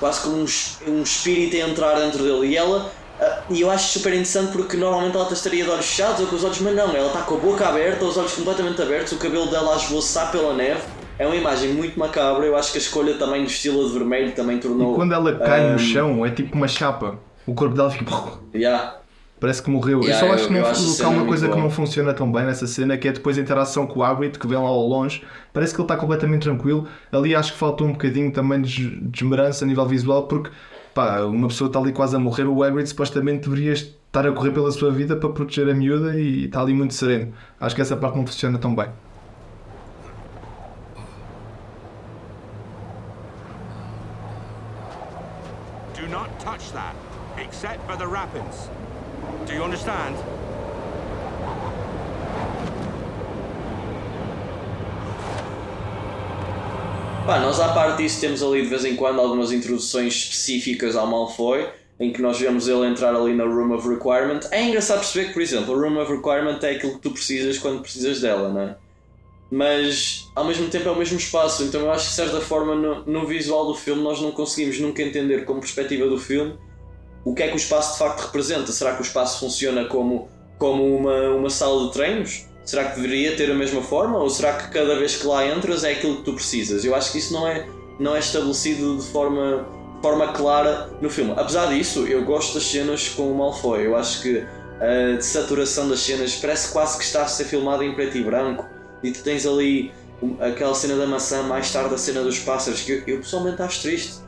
Quase como um, um espírito a entrar dentro dele. E ela, ah, e eu acho super interessante porque normalmente ela estaria de olhos fechados ou com os olhos, mas não, ela está com a boca aberta, os olhos completamente abertos, o cabelo dela a esvoaçar pela neve. É uma imagem muito macabra. Eu acho que a escolha também do estilo de vermelho também tornou. E quando ela cai ah, no chão, é tipo uma chapa. O corpo dela fica. Yeah. Parece que morreu. Yeah, eu só acho eu- que, não, acho que uma coisa que boa. não funciona tão bem nessa cena, que é depois a interação com o Hagrid, que vem lá ao longe. Parece que ele está completamente tranquilo. Ali acho que falta um bocadinho também de, de esmerança a nível visual, porque pá, uma pessoa está ali quase a morrer. O Hagrid supostamente deveria estar a correr pela sua vida para proteger a miúda e está ali muito sereno. Acho que essa parte não funciona tão bem. Except for the wrappings. Do you understand? Pá, nós à parte disso temos ali de vez em quando algumas introduções específicas ao Malfoy, em que nós vemos ele entrar ali na Room of Requirement. É engraçado perceber que, por exemplo, a Room of Requirement é aquilo que tu precisas quando precisas dela, não é? Mas ao mesmo tempo é o mesmo espaço, então eu acho que de certa forma no, no visual do filme nós não conseguimos nunca entender como perspectiva do filme o que é que o espaço de facto representa. Será que o espaço funciona como, como uma, uma sala de treinos? Será que deveria ter a mesma forma? Ou será que cada vez que lá entras é aquilo que tu precisas? Eu acho que isso não é, não é estabelecido de forma, de forma clara no filme. Apesar disso, eu gosto das cenas com o Malfoy. Eu acho que a de saturação das cenas parece quase que está a ser filmada em preto e branco. E tu tens ali aquela cena da maçã, mais tarde a cena dos pássaros, que eu, eu pessoalmente acho triste.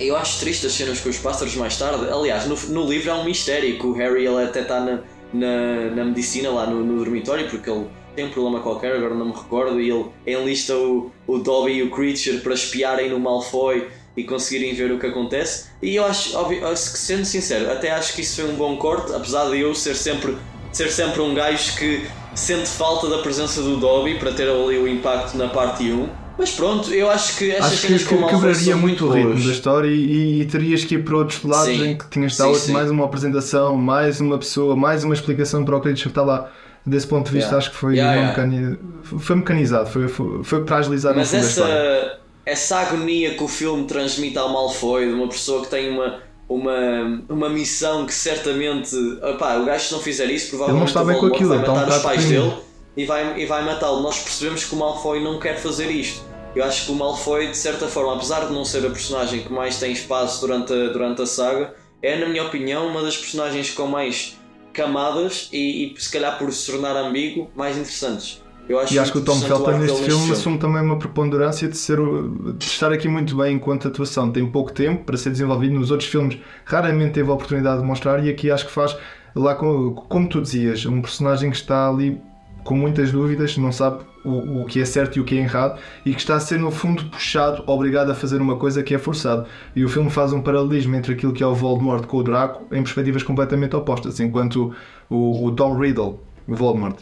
Eu acho triste as cenas com os pássaros mais tarde. Aliás, no, no livro há um mistério que o Harry ele até está na, na, na medicina lá no, no dormitório porque ele tem um problema qualquer, agora não me recordo, e ele enlista o, o Dobby e o Creature para espiarem no Malfoy e conseguirem ver o que acontece. E eu acho, óbvio, sendo sincero, até acho que isso foi um bom corte, apesar de eu ser sempre, ser sempre um gajo que sente falta da presença do Dobby para ter ali o impacto na parte 1. Mas pronto, eu acho que estas Acho que, cenas com o que quebraria muito o ritmo da história e, e terias que ir para outros lados Sim. em que tinhas de dar Sim, outro- sim. mais uma apresentação, mais uma pessoa, mais uma explicação para o que está lá. Desse ponto de vista, Yeah. acho que foi, Yeah, yeah. mecani- foi mecanizado, foi, foi, foi para agilizar Mas essa, essa agonia que o filme transmite ao Malfoy, de uma pessoa que tem uma, uma, uma missão que certamente. Opá, o gajo, se não fizer isso, provavelmente está o bem com aquilo, vai está um matar os bocado pais dele e vai, e vai matá-lo. Nós percebemos que o Malfoy não quer fazer isto. Eu acho que o Malfoy, de certa forma, apesar de não ser a personagem que mais tem espaço durante a, durante a saga, é, na minha opinião, uma das personagens com mais camadas e, e se calhar por se tornar ambíguo, mais interessantes. Eu acho, E acho que o Tom Felton neste dele filme assume também uma preponderância de, ser, o- de estar aqui muito bem enquanto atuação. Tem pouco tempo para ser desenvolvido. Nos outros filmes raramente teve a oportunidade de mostrar e aqui acho que faz, lá com- como tu dizias, um personagem que está ali com muitas dúvidas, não sabe o, o que é certo e o que é errado e que está a ser no fundo puxado, obrigado a fazer uma coisa que é forçado. E o filme faz um paralelismo entre aquilo que é o Voldemort com o Draco em perspectivas completamente opostas, enquanto o, o Tom Riddle, o Voldemort,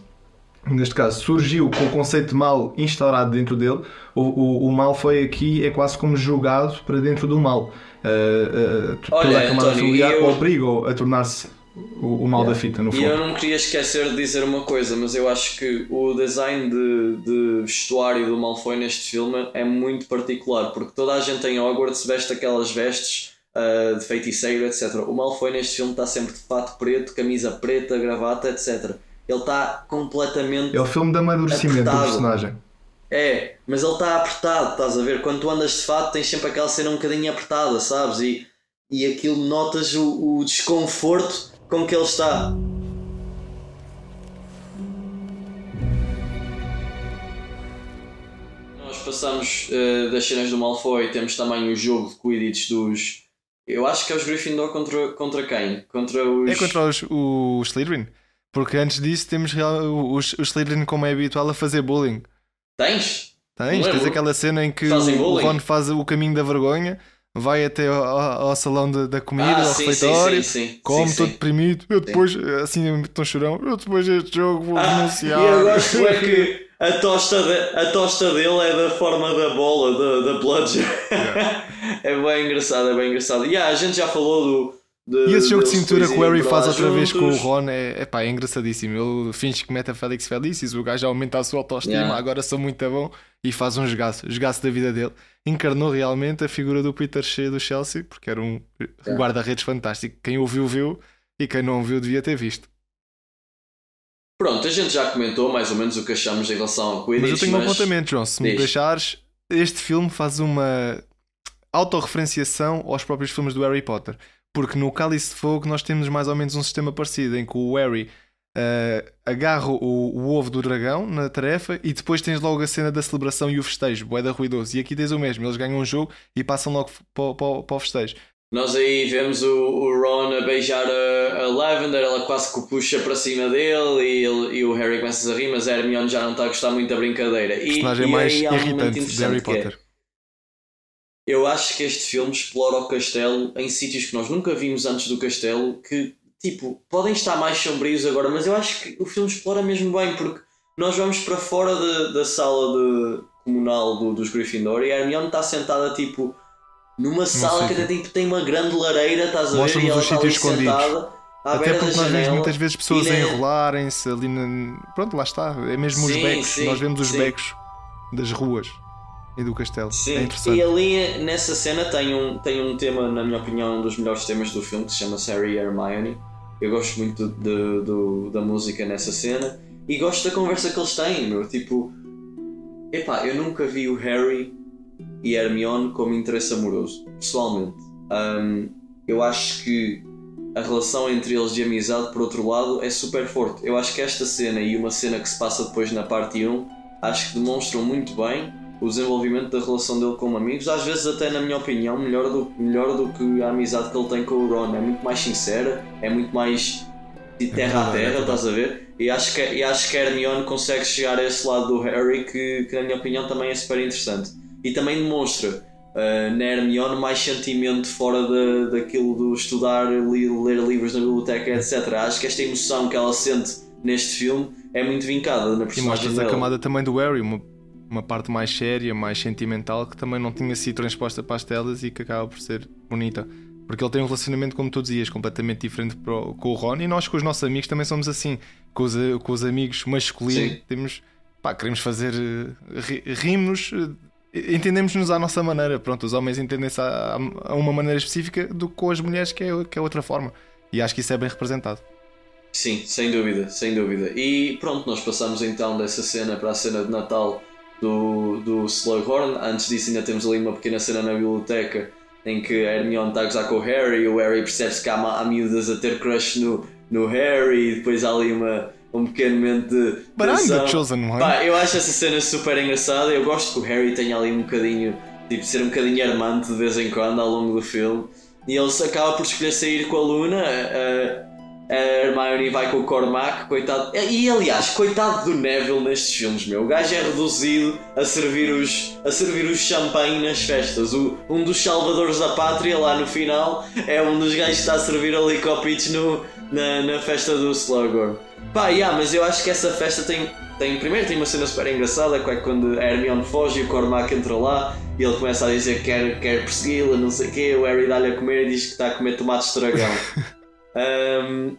neste caso, surgiu com o conceito de mal instaurado dentro dele, o, o, o mal foi aqui, é quase como jogado para dentro do mal. Uh, uh, toda Olha, a camada António, familiar eu- obriga-o a tornar-se o, o mal da fita, no E fundo. eu não queria esquecer de dizer uma coisa, mas eu acho que o design de, de vestuário do Malfoy neste filme é muito particular, porque toda a gente em Hogwarts veste aquelas vestes uh, de feiticeiro, etc. O Malfoy neste filme está sempre de fato preto, camisa preta, gravata, etc. Ele está completamente. É o filme de amadurecimento do Apertado. personagem. É, mas ele está apertado, estás a ver? Quando tu andas de fato, tens sempre aquela cena um bocadinho apertada, sabes? E, e aquilo notas o, o desconforto com que ele está. Nós passamos eh, das cenas do Malfoy, temos também o jogo de Quidditch dos. Eu acho que é os Gryffindor contra, contra quem? Contra os. É contra os, o Slytherin. Porque antes disso temos real- os, os Slytherin, como é habitual, a fazer bullying. Tens? Tens, tens aquela cena em que Fazem o? Ron faz o caminho da vergonha, vai até ao, ao- salão da, da comida, Ah, ao sim, refeitório, sim, sim, come todo sim. deprimido. Eu depois, assim, tão chorão, eu depois deste jogo vou Ah, renunciar. E eu gosto é que a tosta, de- a tosta dele é da forma da bola, da, da bludger. é bem engraçado, é bem engraçado. E yeah, a gente já falou do. de- E esse jogo de cintura que o Harry faz outra vez com o juntos. Ron é, epá, é engraçadíssimo. Ele finge que mete a Félix Felicis, o gajo aumenta a sua autoestima, Yeah. agora sou muito bom e faz um jogaço, jogaço da vida dele. Encarnou realmente a figura do Peter Shea do Chelsea, porque era um guarda-redes fantástico. Quem o viu, e quem não viu, devia ter visto. Pronto, a gente já comentou mais ou menos o que achamos em relação ao Quidditch. Mas eu tenho um apontamento, João. Se me Diz. deixares, este filme faz uma autorreferenciação aos próprios filmes do Harry Potter. Porque no Cálice de Fogo nós temos mais ou menos um sistema parecido em que o Harry eh, agarra o, o ovo do dragão na tarefa e depois tens logo a cena da celebração e o festejo, boeda ruidoso. E aqui tens o mesmo, eles ganham um jogo e passam logo para, para, para o festejo. Nós aí vemos o, o Ron a beijar a, a Lavender, ela quase que o puxa para cima dele e, ele- e o Harry começa a rir, mas a Hermione já não está a gostar muito da brincadeira. E, personagem e mais aí há um irritante de interessante Harry é, Potter. Eu acho que este filme explora o castelo em sítios que nós nunca vimos antes do castelo, que, tipo, podem estar mais sombrios agora, mas eu acho que o filme explora mesmo bem, porque nós vamos para fora da, da sala de, comunal do- dos Gryffindor e a Hermione está sentada, tipo, numa sala que sítio. até tipo, tem uma grande lareira, estás a ver? E ela os está ali sítios escondidos. sentada, Até porque nós vemos muitas vezes pessoas a na- enrolarem-se ali na. Pronto, lá está. É mesmo os Sim, becos. sim, nós vemos os sim. becos das ruas e do castelo. Sim, é e ali nessa cena tem um, tem um tema, na minha opinião, um dos melhores temas do filme que se chama Harry e Hermione. Eu gosto muito de, do- da música nessa cena e gosto da conversa que eles têm, meu. Tipo, epá, eu nunca vi o Harry e Hermione como interesse amoroso, pessoalmente. Hum, eu acho que a relação entre eles de amizade, por outro lado, é super forte. Eu acho que esta cena e uma cena que se passa depois na parte 1 acho que demonstram muito bem o desenvolvimento da relação dele como amigos, às vezes até na minha opinião melhor do, melhor do que a amizade que ele tem com o Ron, é muito mais sincera, é muito mais de terra a é terra, estás a ver? E acho, que, e acho que a Hermione consegue chegar a esse lado do Harry que, que na minha opinião também é super interessante. E também demonstra uh, na Hermione mais sentimento fora da, daquilo do estudar, li- ler livros na biblioteca, etc. Acho que esta emoção que ela sente neste filme é muito vincada na E personagem mostras a camada também do Harry, uma, uma parte mais séria, mais sentimental, que também não tinha sido transposta para as telas e que acaba por ser bonita. Porque ele tem um relacionamento, como tu dizias, completamente diferente com o Ron e nós com os nossos amigos também somos assim. Com os, com os amigos masculinos, Sim. temos, pá, queremos fazer eh, ri- rimos, eh, entendemos-nos à nossa maneira. Pronto, os homens entendem-se a, a uma maneira específica do que com as mulheres, que é, que é outra forma. E acho que isso é bem representado. Sim, sem dúvida, sem dúvida. E pronto, nós passamos então dessa cena para a cena de Natal do, do Slughorn. Antes disso, ainda temos ali uma pequena cena na biblioteca em que a Hermione está a gozar com o Harry e o Harry percebe-se que há, há miúdas a ter crush no, no Harry e depois há ali uma, um pequeno momento de. But I'm the chosen one. Pá, eu acho essa cena super engraçada. Eu gosto que o Harry tenha ali um bocadinho, tipo, ser um bocadinho armante de vez em quando ao longo do filme. E ele acaba por escolher sair com a Luna. A, a Hermione vai com o Cormac, coitado. E aliás, coitado do Neville nestes filmes, meu. O gajo é reduzido a servir os, a servir os champanhe nas festas. O, um dos salvadores da pátria lá no final é um dos gajos que está a servir ali copits no, na, na festa do Slughorn. Pá, yeah, mas eu acho que essa festa tem, tem. Primeiro tem uma cena super engraçada, que é quando a Hermione foge e o Cormac entra lá e ele começa a dizer que quer, quer persegui-la, não sei o quê. O Harry dá-lhe a comer e diz que está a comer tomates de dragão. um,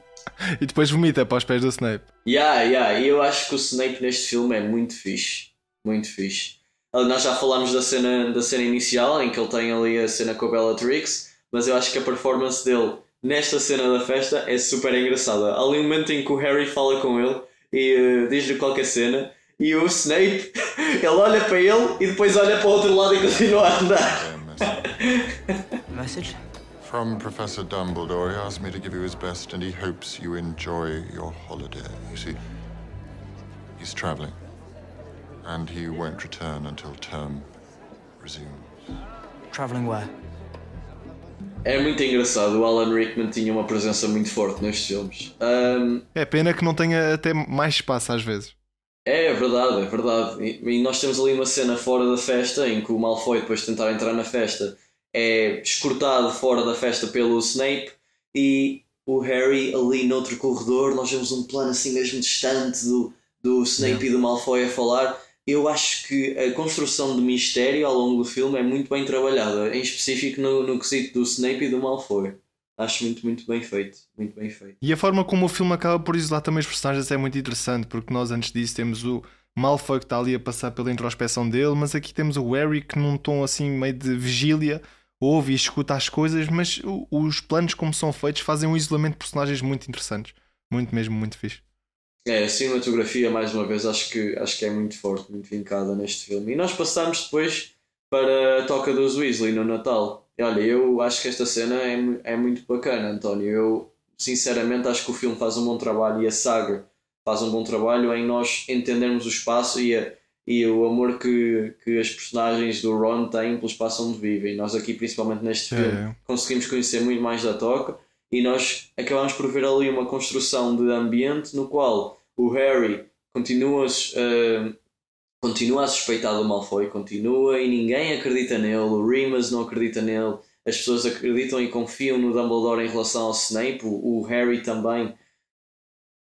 E depois vomita para os pés do Snape. Yeah, yeah, e eu acho que o Snape neste filme é muito fixe. Muito fixe. Ali Nós já falámos da cena, da cena inicial, em que ele tem ali a cena com a Bellatrix, mas eu acho que a performance dele nesta cena da festa é super engraçada. Há ali um momento em que o Harry fala com ele e uh, diz-lhe qualquer cena. E o Snape, ele olha para ele e depois olha para o outro lado e continua a andar. Message? From Professor Dumbledore, he asked me to give you his best and he hopes you enjoy your holiday. You see, he's traveling and he won't return until term resumes. Travelling where? É muito engraçado, o Alan Rickman tinha uma presença muito forte nestes filmes. Um, É pena que não tenha até mais espaço às vezes. é verdade, é verdade. E, e nós temos ali uma cena fora da festa em que o Malfoy, depois de tentar entrar na festa, é escortado fora da festa pelo Snape e o Harry ali noutro corredor. Nós vemos um plano assim mesmo distante do, do Snape e do Malfoy a falar. Eu acho que a construção de mistério ao longo do filme é muito bem trabalhada, em específico no, no quesito do Snape e do Malfoy. Acho muito, muito bem feito. Muito bem feito. E a forma como o filme acaba por isolar também os personagens é muito interessante, porque nós antes disso temos o Malfoy que está ali a passar pela introspeção dele, mas aqui temos o Harry que num tom assim meio de vigília ouve e escuta as coisas, mas os planos como são feitos fazem um isolamento de personagens muito interessantes. Muito mesmo, muito fixe. É, a cinematografia, mais uma vez, acho que, acho que é muito forte, muito vincada neste filme. E nós passamos depois para a toca dos Weasley no Natal. E olha, eu acho que esta cena é, é muito bacana, António. Eu, sinceramente, acho que o filme faz um bom trabalho e a saga faz um bom trabalho em nós entendermos o espaço e, a- e o amor que, que as personagens do Ron têm pelo espaço onde vivem. Nós aqui, principalmente neste É, filme, é. conseguimos conhecer muito mais da toca e nós acabamos por ver ali uma construção de ambiente no qual o Harry continua, eh, continua a suspeitar do Malfoy, continua e ninguém acredita nele, o Remus não acredita nele, as pessoas acreditam e confiam no Dumbledore em relação ao Snape, o, o Harry também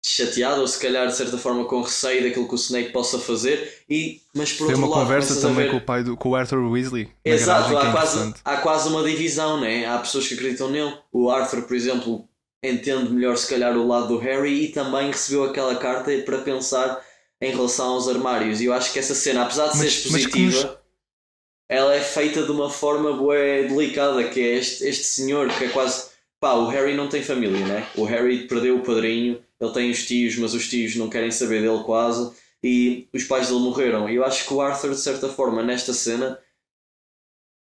chateado ou se calhar de certa forma com receio daquilo que o Snape possa fazer e mas por Tem outro uma lado conversa também ver- com o pai do com o Arthur Weasley. Exato, que há é quase, há quase uma divisão, né? Há pessoas que acreditam nele. O Arthur, por exemplo, entende melhor se calhar o lado do Harry e também recebeu aquela carta para pensar em relação aos armários. E eu acho que essa cena, apesar de ser Mas- que expositiva, nos- ela é feita de uma forma bué delicada, que é este, este senhor que é quase. Pá, o Harry não tem família, né? O Harry perdeu o padrinho, ele tem os tios, mas os tios não querem saber dele quase, e os pais dele morreram. E eu acho que o Arthur, de certa forma, nesta cena,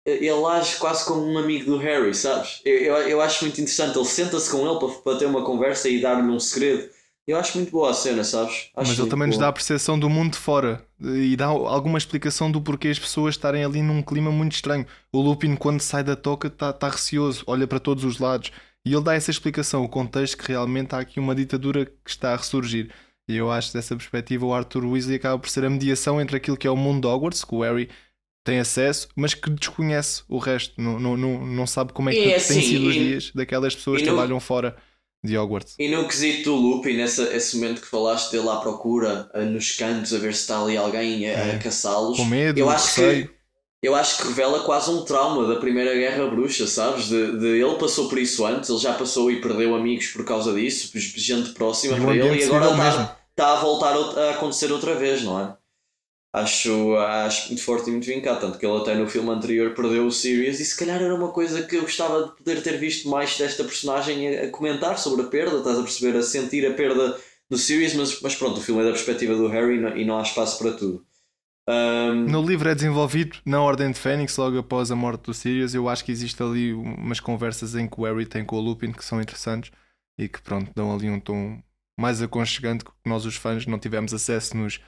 ele age quase como um amigo do Harry, sabes? Eu, eu, eu acho muito interessante. Ele senta-se com ele para, para ter uma conversa e dar-lhe um segredo. Eu acho muito boa a cena, sabes? Acho Mas ele também nos boa. dá a percepção do mundo de fora e dá alguma explicação do porquê as pessoas estarem ali num clima muito estranho. O Lupin, quando sai da toca, está tá receoso, olha para todos os lados e ele dá essa explicação, o contexto que realmente há aqui uma ditadura que está a ressurgir. E eu acho que dessa perspectiva o Arthur Weasley acaba por ser a mediação entre aquilo que é o mundo de Hogwarts, que o Harry tem acesso, mas que desconhece o resto, não, não, não, não sabe como é que é assim, sido os e- dias daquelas pessoas que no- trabalham fora de Hogwarts. E no quesito do Lupin, esse, esse momento que falaste dele à procura, eh, nos cantos, a ver se está ali alguém a, a É. caçá-los, Com medo, eu acho que eu acho que revela quase um trauma da Primeira Guerra Bruxa, sabes? De, de ele passou por isso antes, ele já passou e perdeu amigos por causa disso, gente próxima para ele, e agora está, está a voltar a acontecer outra vez, não é? Acho, acho muito forte e muito vincado, tanto que ele até no filme anterior perdeu o Sirius e se calhar era uma coisa que eu gostava de poder ter visto mais desta personagem a, comentar sobre a perda, estás a perceber, a sentir a perda do Sirius, mas, mas pronto, o filme é da perspectiva do Harry e não há espaço para tudo. Ahm, No livro é desenvolvido na Ordem de Fênix, logo após a morte do Sirius. Eu acho que existe ali umas conversas em que o Harry tem com o Lupin que são interessantes e que pronto, dão ali um tom mais aconchegante que nós os fãs não tivemos acesso nos,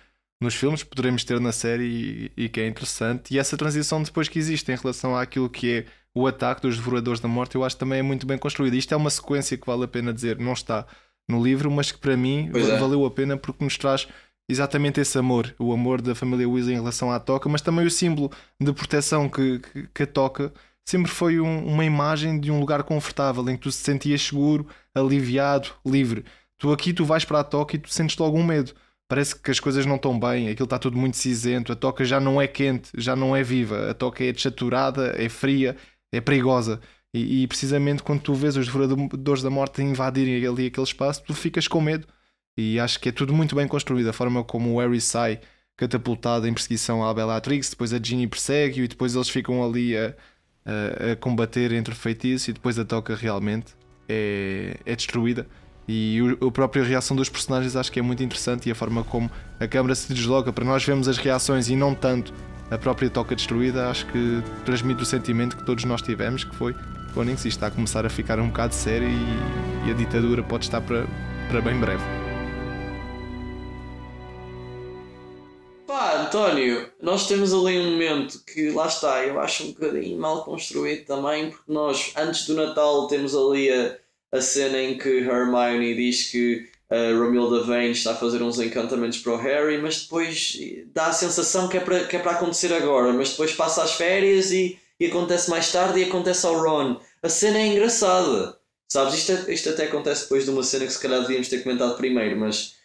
nos filmes, poderemos ter na série e, e que é interessante. E essa transição depois que existe em relação àquilo que é o ataque dos Devoradores da Morte, eu acho que também é muito bem construída. Isto é uma sequência que vale a pena dizer, não está no livro, mas que para mim é. valeu a pena porque nos traz exatamente esse amor, o amor da família Weasley em relação à toca, mas também o símbolo de proteção que, que, que a toca sempre foi um- uma imagem de um lugar confortável em que tu se sentias seguro, aliviado, livre. Tu aqui tu vais para a toca e tu sentes logo um medo. Parece que as coisas não estão bem, aquilo está tudo muito cinzento, a toca já não é quente, já não é viva, a toca é desaturada, é fria, é perigosa. E, e precisamente quando tu vês os devoradores da morte invadirem ali aquele espaço, tu ficas com medo. E acho que é tudo muito bem construído. A forma como o Harry sai catapultado em perseguição à Bellatrix, depois a Ginny persegue e depois eles ficam ali a, a, a combater entre feitiços e depois a toca realmente é, é destruída. E o, a própria reação dos personagens acho que é muito interessante e a forma como a câmera se desloca para nós vermos as reações e não tanto a própria toca destruída, acho que transmite o sentimento que todos nós tivemos, que foi Onyx, isto está a começar a ficar um bocado sério e, e a ditadura pode estar para, para bem breve. Pá, António, nós temos ali um momento que lá está, eu acho um bocadinho mal construído também, porque nós, antes do Natal, temos ali a, a cena em que Hermione diz que a Romilda Vane está a fazer uns encantamentos para o Harry, mas depois dá a sensação que é para, que é para acontecer agora, mas depois passa as férias e, e acontece mais tarde e acontece ao Ron. A cena é engraçada, sabes? Isto, isto até acontece depois de uma cena que se calhar devíamos ter comentado primeiro, mas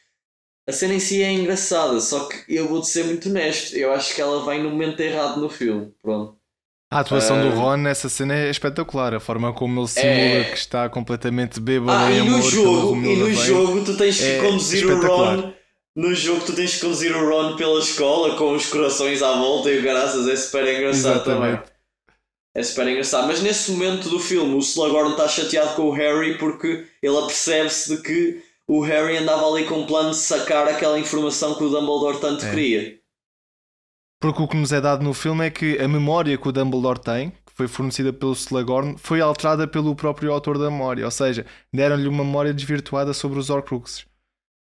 a cena em si é engraçada, só que eu vou-te ser muito honesto, eu acho que ela vem no momento errado no filme. Pronto. A atuação Uh, do Ron nessa cena é espetacular, a forma como ele simula É. que está completamente bêbado Ah, e no amor jogo, e no jogo tu tens que É conduzir o. Ron. No jogo tu tens que conduzir o Ron pela escola com os corações à volta e o graças é super engraçado também. Exatamente. É super engraçado. Mas nesse momento do filme o Slughorn está chateado com o Harry porque ele apercebe-se de que o Harry andava ali com um plano de sacar aquela informação que o Dumbledore tanto É. queria. Porque o que nos é dado no filme é que a memória que o Dumbledore tem, que foi fornecida pelo Slughorn, foi alterada pelo próprio autor da memória. Ou seja, deram-lhe uma memória desvirtuada sobre os Horcruxes.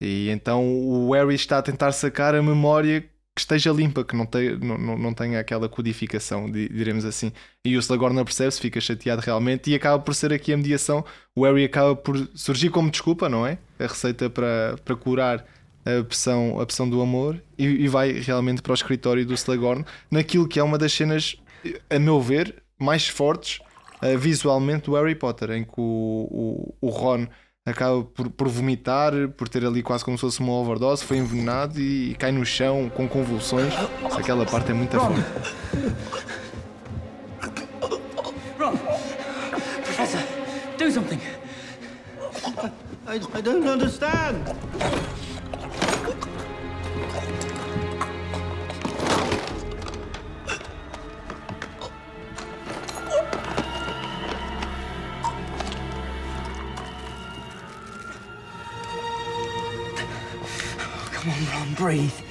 E então o Harry está a tentar sacar a memória esteja limpa, que não, tenha não, não, tenha aquela codificação, di- diremos assim. E o Slughorn não percebe-se, fica chateado realmente e acaba por ser aqui a mediação. O Harry acaba por surgir como desculpa, não é? A receita para, para curar a pressão, a pressão do amor e, e vai realmente para o escritório do Slughorn naquilo que é uma das cenas, a meu ver, mais fortes eh, visualmente do Harry Potter, em que o, o, o Ron acaba por, por vomitar, por ter ali quase como se fosse uma overdose, foi envenenado e, cai no chão com convulsões. Aquela parte é muito forte. Ron! Professor, do something! I, I don't understand. Breathe.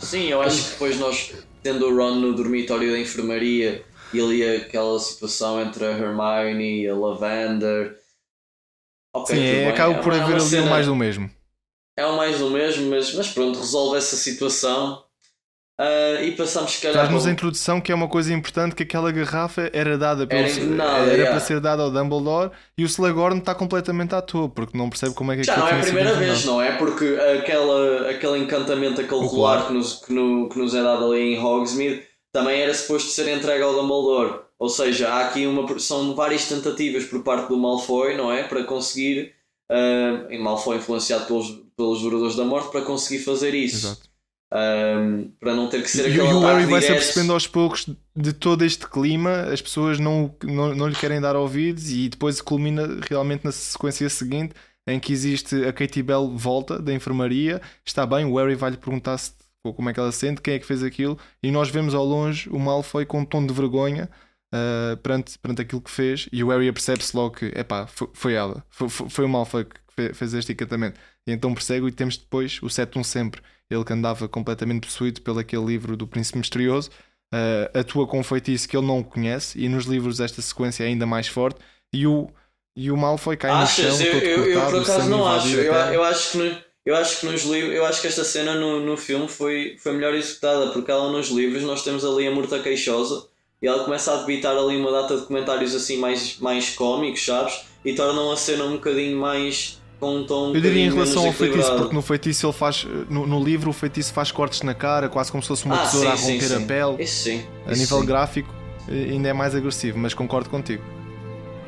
Sim, eu acho que depois nós, tendo o Ron no dormitório da enfermaria e ali aquela situação entre a Hermione e a Lavender. Ok, Sim, é, bem. acaba É por é haver ali cena- mais do mesmo. É o mais do mesmo, mas, mas pronto, resolve essa situação. Ah, e passamos, se calhar. Traz-nos a introdução que é uma coisa importante que aquela garrafa era dada pelo Era envenenada, era yeah. para ser dada ao Dumbledore e o Slughorn está completamente à toa porque não percebe como é que Já não é a primeira vez, envenenado. não é? Porque aquela, aquele encantamento, aquele O colar que nos, que, no- que nos é dado ali em Hogsmeade também era suposto ser entregue ao Dumbledore. Ou seja, há aqui uma, são várias tentativas por parte do Malfoy, não é? Para conseguir, ah, em Malfoy influenciado pelos, pelos Juradores da Morte, para conseguir fazer isso. Exato. Ah, para não ter que ser aquele e o Harry vai se apercebendo aos poucos de todo este clima, as pessoas não, não, não lhe querem dar ouvidos e depois culmina realmente na sequência seguinte em que existe a Katie Bell volta da enfermaria, está bem, o Harry vai lhe perguntar se, como é que ela se sente, quem é que fez aquilo, e nós vemos ao longe o Malfoy com um tom de vergonha ah, perante, perante aquilo que fez, e o Harry apercebe-se logo que epá, foi, foi ela, foi, foi, foi o Malfoy que fe- fez este encantamento. E então persegue e temos depois o Sétimo Sempre, ele que andava completamente possuído pelo aquele livro do Príncipe Misterioso, ah, atua com um feitiço que ele não conhece, e nos livros esta sequência é ainda mais forte, e o, e o Malfoy cai Achas? no chão, Eu, todo eu, eu cortado, por o acaso não acho. Eu, eu acho que no- eu acho que nos livros, eu acho que esta cena no, no filme foi, foi melhor executada, porque ela nos livros nós temos ali a Murta Queixosa e ela começa a debitar ali uma data de comentários assim mais, mais cómicos, sabes? E tornam a cena um bocadinho mais com um tom Eu diria em relação ao feitiço, porque no feitiço ele faz. No, no livro o feitiço faz cortes na cara, quase como se fosse uma Ah, tesoura sim, a sim, romper sim. a pele. Isso sim. A isso nível sim. gráfico eh, ainda é mais agressivo, mas concordo contigo.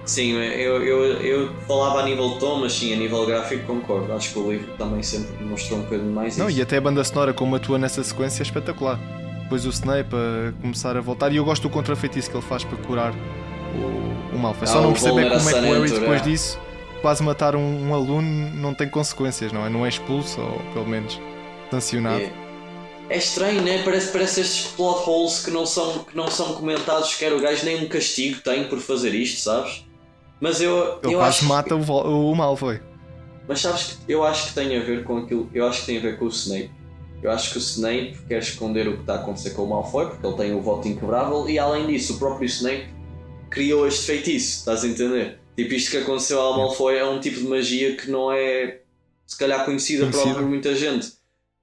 Sim, eu, eu, eu falava a nível de tom, mas sim, a nível gráfico concordo. Acho que o livro também sempre mostrou um bocadinho mais Não, isso. e até a banda sonora como atua nessa sequência é espetacular. Depois o Snape a começar a voltar, e eu gosto do contrafeitiço que ele faz para curar o, o Malfoy. Só Ah, não o percebo é Voldemort como é que o Harry depois disso quase matar um, um aluno não tem consequências, não é? Não é expulso ou pelo menos sancionado. É, é estranho, né? Parece, parece estes plot holes que não, são, que não são comentados, quer o gajo nem um castigo tem por fazer isto, sabes? Mas eu, Ele eu quase acho. mata o, o Malfoy. Mas sabes que eu acho que tem a ver com aquilo. Eu acho que tem a ver com o Snape. Eu acho que o Snape quer esconder o que está a acontecer com o Malfoy, porque ele tem o voto inquebrável, e além disso, o próprio Snape criou este feitiço, estás a entender? Tipo, isto que aconteceu ao Malfoy é um tipo de magia que não é, se calhar, conhecida, Conhecida. por muita gente.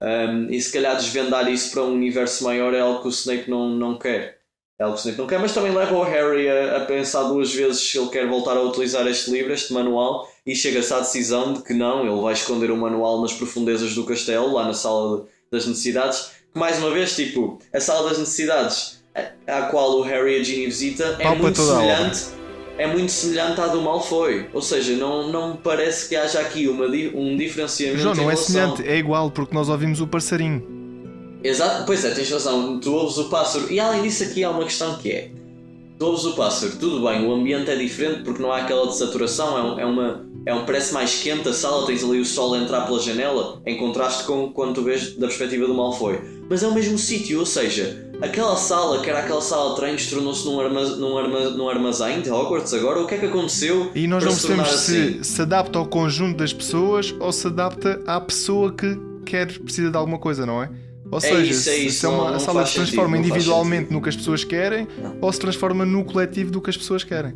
Um, e se calhar desvendar isso para um universo maior é algo que o Snape não, não quer. É algo que o Snape não quer, mas também leva o Harry a, a pensar duas vezes se ele quer voltar a utilizar este livro, este manual, e chega-se à decisão de que não, ele vai esconder o manual nas profundezas do castelo, lá na sala das necessidades. Que mais uma vez, tipo, a sala das necessidades a- à qual o Harry e a Ginny visita é Palpa muito semelhante. É muito semelhante à do Malfoy, ou seja, não, não me parece que haja aqui uma, um diferenciamento. João, não é relação- semelhante, é igual porque nós ouvimos o parceirinho. Exato, pois é, tens razão, tu ouves o pássaro. E além disso, aqui há uma questão que é: tu ouves o pássaro, tudo bem, o ambiente é diferente porque não há aquela desaturação, é, um, é uma. É um, parece mais quente a sala, tens ali o sol a entrar pela janela, em contraste com quando tu vês da perspectiva do Malfoy. Mas é o mesmo sítio, ou seja, aquela sala, que era aquela sala de treinos, tornou-se num, num, arma, num armazém de Hogwarts agora. O que é que aconteceu? E nós não percebemos se assim? se adapta ao conjunto das pessoas ou se adapta à pessoa que quer, precisa de alguma coisa, não é? Ou É seja, isso, é se- isso, se é uma não- não sala se transforma sentido, não individualmente no que as pessoas querem ou se transforma no coletivo do que as pessoas querem.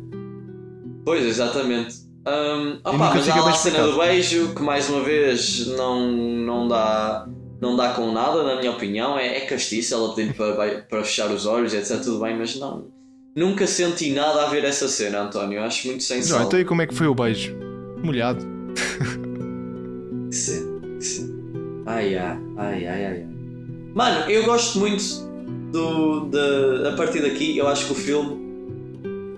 Pois, exatamente. Hum, opa, mas há lá a cena do beijo que mais uma vez não, não, dá, não dá com nada, na minha opinião. É, é castiça, ela pedir para, para fechar os olhos, etc. Tudo bem, mas não. Nunca senti nada a ver essa cena, António. Acho muito sal. então e como é que foi o beijo? Molhado. Que cena. Ai, ai, ai, ai, ai. Mano, eu gosto muito do. De, a partir daqui, eu acho que o filme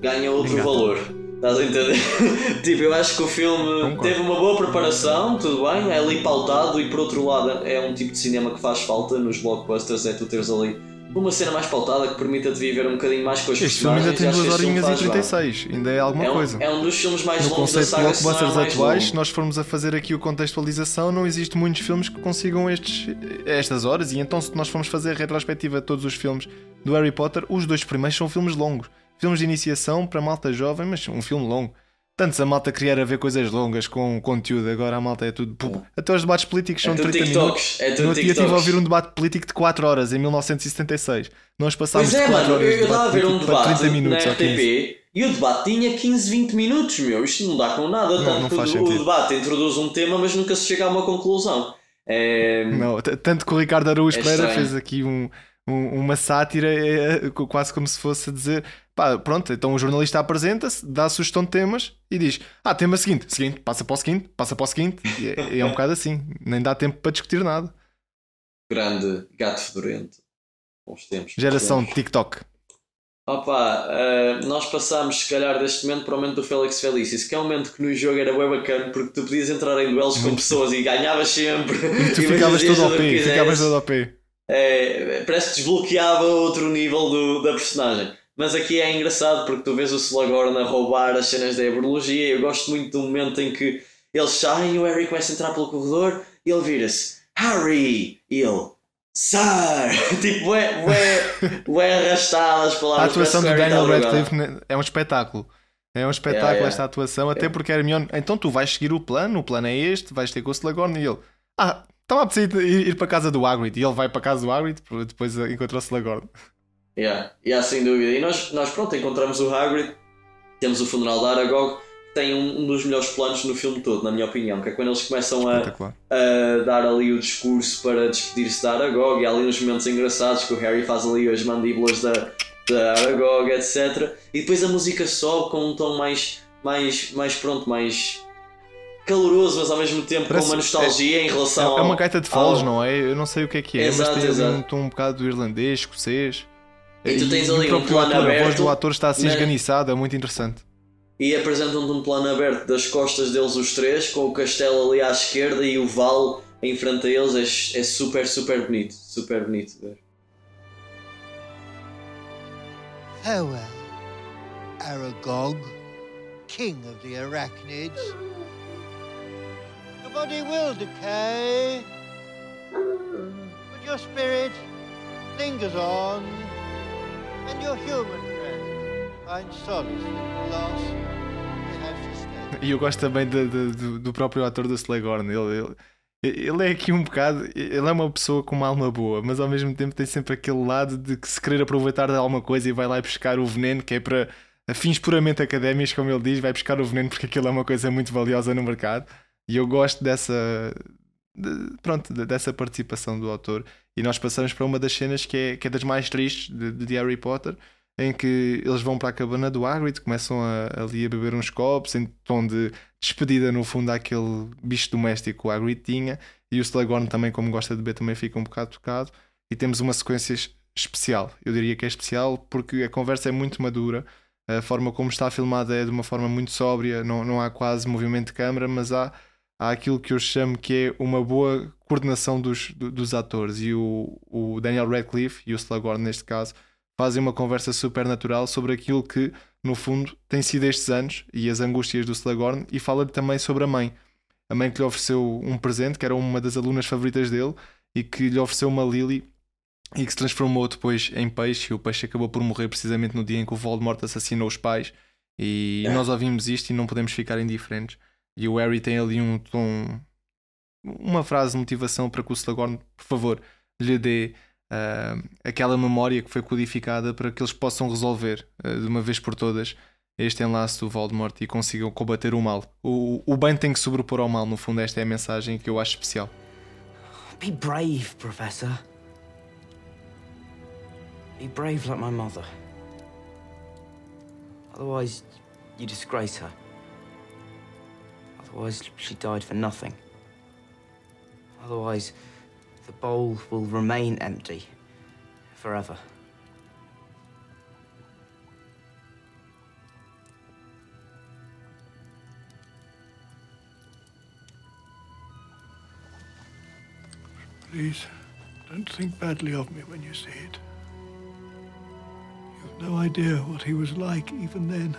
ganha outro Engata. valor. Estás a entender? tipo, eu acho que o filme Concordo. teve uma boa preparação, tudo bem, é ali pautado e por outro lado é um tipo de cinema que faz falta nos blockbusters, é tu teres ali uma cena mais pautada que permita-te viver um bocadinho mais com os Este filme ainda tem e acho 2 que este filme horinhas e faz bem. 36, ainda é alguma É um, coisa. é um dos filmes mais No longos da conceito de saga, se não é o blockbusters atuais, se nós formos a fazer aqui o contextualização, não existe muitos filmes que consigam estes, estas horas. E então, se nós formos fazer a retrospectiva de todos os filmes do Harry Potter, os dois primeiros são filmes longos. Filmes de iniciação para malta jovem, mas um filme longo. Tanto a malta queria a ver coisas longas com conteúdo, agora a malta é tudo. pô, Até os debates políticos É são tudo 30 TikToks, minutos. é tudo no outro dia estive a TikToks. ouvir um debate político de 4 horas em 1976. Nós passámos Pois é, de 4 mano, horas eu estava a ver um debate 30 minutos na ou 15. RTP e o debate tinha 15, 20 minutos, meu. Isto não dá com nada. Não, tanto não o, o debate introduz um tema, mas nunca se chega a uma conclusão. É... Não, tanto que o Ricardo Araújo É Pereira fez aqui um- um- uma sátira, é, co- quase como se fosse a dizer: pá, pronto, então o jornalista apresenta-se, dá a sugestão de temas e diz: ah, tema seguinte, seguinte, passa para o seguinte, passa para o seguinte, e é, é um bocado assim, nem dá tempo para discutir nada. Grande gato fedorento. Bons tempos. Geração tempos. TikTok. Opa, eh, nós passámos se calhar deste momento para o momento do Félix Felicis, que é um momento que no jogo era bem bacana porque tu podias entrar em duelos com pessoas e ganhavas sempre. E tu depois ficavas todo ao pé, ficavas todo ao pé. É, parece que desbloqueava outro nível do, da personagem. Mas aqui é engraçado porque tu vês o Slughorn a roubar as cenas da herbologia. Eu gosto muito do momento em que eles saem e o Harry começa a entrar pelo corredor e ele vira-se Harry! E ele Sir! tipo, é, é, é arrastado as A palavras. atuação do Daniel está Radcliffe é um espetáculo. É um espetáculo Yeah, yeah. esta atuação, até porque Hermione, então tu vais seguir o plano, o plano é este, vais ter com o Slughorn e ele, ah, estava a precisar ir, ir para a casa do Hagrid e ele vai para a casa do Hagrid, depois encontra o Slughorn. Yeah, yeah, sem dúvida. E nós, nós pronto, encontramos o Hagrid, temos o funeral de Aragog, que tem um, um dos melhores planos no filme todo, na minha opinião, que é quando eles começam a, a dar ali o discurso para despedir-se de Aragog, e há ali uns momentos engraçados que o Harry faz ali as mandíbulas da, da Aragog, etc. E depois a música sobe com um tom mais, mais, mais pronto, mais caloroso, mas ao mesmo tempo Parece- com uma nostalgia em É, relação é uma ao- gaita de foles, ao- não é? Eu não sei o que é que é, Exato, mas tem exato. um tom um bocado irlandês, escocês. E tu tens o ali um plano ator, a voz aberto, do ator está assim né? esganiçada, é muito interessante. e apresentam-te um plano aberto das costas deles os três, com o castelo ali à esquerda e o vale em frente a eles. É, é super, super bonito. Super bonito de ver. Farewell, Aragog, king of the arachnids. Body will decay, but your spirit lingers on, and your human friend finds solace in loss. E eu gosto também de- de- do, do próprio ator do Slughorn. Ele, ele, ele é aqui um bocado. Ele é uma pessoa com uma alma boa, mas ao mesmo tempo tem sempre aquele lado de que se querer aproveitar de alguma coisa e vai lá buscar o veneno, que é para fins puramente académicos, como ele diz, vai buscar o veneno porque aquilo é uma coisa muito valiosa no mercado. E eu gosto dessa. de- pronto, de- dessa participação do autor. E nós passamos para uma das cenas que é, que é das mais tristes de, de Harry Potter, em que eles vão para a cabana do Hagrid, começam a, ali a beber uns copos, em tom de despedida no fundo àquele bicho doméstico que o Hagrid tinha, e o Slughorn também, como gosta de beber, também fica um bocado tocado, e temos uma sequência es- especial. Eu diria que é especial porque a conversa é muito madura, a forma como está filmada é de uma forma muito sóbria, não, não há quase movimento de câmara, mas há, há aquilo que eu chamo que é uma boa coordenação dos, do- dos atores, e o, o Daniel Radcliffe e o Slughorn neste caso fazem uma conversa super natural sobre aquilo que, no fundo, tem sido estes anos e as angústias do Slughorn, e fala também sobre a mãe. A mãe que lhe ofereceu um presente, que era uma das alunas favoritas dele, e que lhe ofereceu uma Lily e que se transformou depois em peixe, e o peixe acabou por morrer precisamente no dia em que o Voldemort assassinou os pais. E nós ouvimos isto e não podemos ficar indiferentes. E o Harry tem ali um tom, uma frase de motivação para que o Slughorn, por favor, lhe dê ah, aquela memória que foi codificada para que eles possam resolver ah, de uma vez por todas este enlace do Voldemort e consigam combater o mal. O, o bem tem que sobrepor ao mal, no fundo, esta é a mensagem que eu acho especial. Be brave, Professor. Be brave like my mother. Otherwise, you disgrace her. Otherwise, she died for nothing. Otherwise, the bowl will remain empty forever. Please, don't think badly of me when you see it. You've no idea what he was like even then.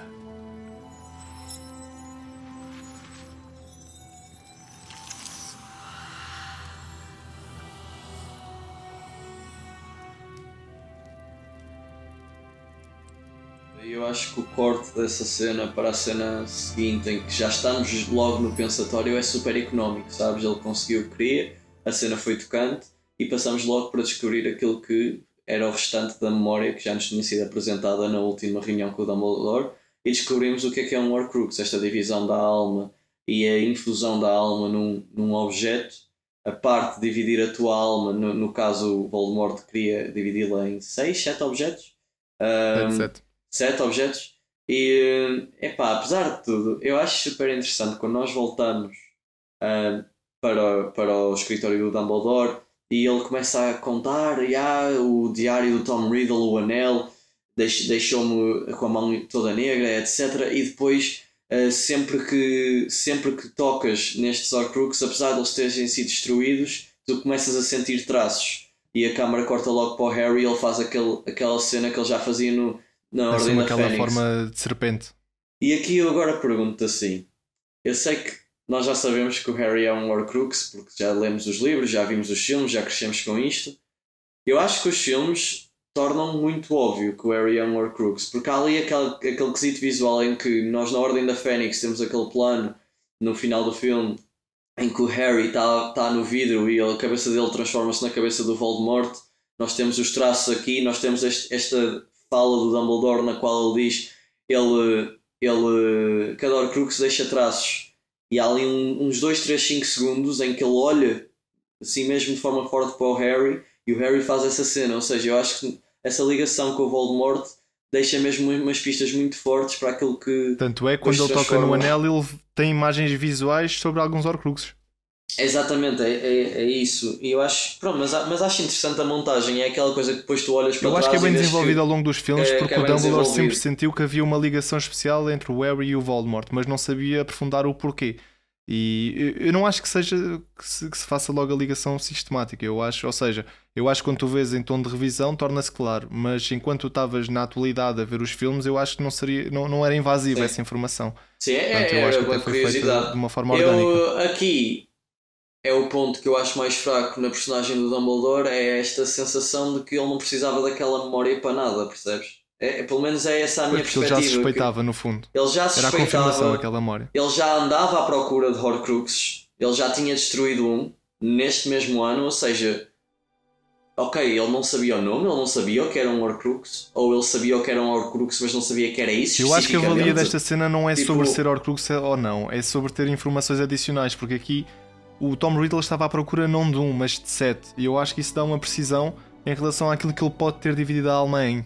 eu acho que o corte dessa cena para a cena seguinte, em que já estamos logo no pensatório, é super económico, sabes? Ele conseguiu o que queria, a cena foi tocante e passamos logo para descobrir aquilo que era o restante da memória que já nos tinha sido apresentada na última reunião com o Dumbledore e descobrimos o que é que é um Horcrux, esta divisão da alma e a infusão da alma num, num objeto, a parte de dividir a tua alma, no, no caso o Voldemort queria dividi-la em 6, 7 objetos. Um, certo? Objetos. E, epá, apesar de tudo, eu acho super interessante quando nós voltamos uh, para, para o escritório do Dumbledore e ele começa a contar e ah, o diário do Tom Riddle, o anel, deixou-me com a mão toda negra, etc. E depois, uh, sempre, que, sempre que tocas nestes Horcruxes apesar de eles terem sido destruídos, tu começas a sentir traços. E a câmara corta logo para o Harry e ele faz aquele, aquela cena que ele já fazia no, na Ordem Assume da aquela Fênix. forma de serpente. E aqui eu agora pergunto assim: eu sei que nós já sabemos que o Harry é um Horcrux, porque já lemos os livros, já vimos os filmes, já crescemos com isto. Eu acho que os filmes tornam muito óbvio que o Harry é um Horcrux, porque há ali aquele, aquele quesito visual em que nós, na Ordem da Fênix, temos aquele plano no final do filme em que o Harry está tá no vidro e a cabeça dele transforma-se na cabeça do Voldemort. Nós temos os traços aqui, nós temos este- esta fala do Dumbledore na qual ele diz ele, ele cada Horcrux deixa traços e há ali um- uns 2, 3, 5 segundos em que ele olha assim mesmo de forma forte para o Harry e o Harry faz essa cena, ou seja, eu acho que essa ligação com o Voldemort deixa mesmo umas pistas muito fortes para aquilo que Tanto é, depois quando ele toca no anel, ele tem imagens visuais sobre alguns Horcruxes. Exatamente, é, é, é isso. E eu acho, pronto, mas, mas acho interessante a montagem. É aquela coisa que depois tu olhas para Eu acho trás que é bem desenvolvido ao longo dos filmes, é- porque que é o Dumbledore sempre sentiu que havia uma ligação especial entre o Harry e o Voldemort, mas não sabia aprofundar o porquê. E eu- eu não acho que seja que se, que se faça logo a ligação sistemática. Eu acho, ou seja, eu acho que quando tu vês em tom de revisão torna-se claro, mas enquanto tu estavas na atualidade a ver os filmes, eu acho que não seria, não, não era invasiva essa informação. Sim, é, Portanto, eu é, acho é que uma até foi feita curiosidade. de uma forma orgânica. Eu, aqui é o ponto que eu acho mais fraco na personagem do Dumbledore é esta sensação de que ele não precisava daquela memória para nada, percebes? É, é- pelo menos é essa a minha Porque ele perspectiva. já que suspeitava, no fundo. Ele já Era a confirmação suspeitava. daquela memória. Ele já andava à procura de Horcruxes. Ele já tinha destruído um neste mesmo ano, ou seja, ok, ele não sabia o nome, ele não sabia o que era um Horcrux, ou ele sabia o que era um Horcrux, mas não sabia que era isso. Eu acho que a valia desta cena não é Tipo, sobre ser Horcrux ou não, é sobre ter informações adicionais, porque aqui o Tom Riddle estava à procura não de um, mas de sete, e eu acho que isso dá uma precisão em relação àquilo que ele pode ter dividido a alma em.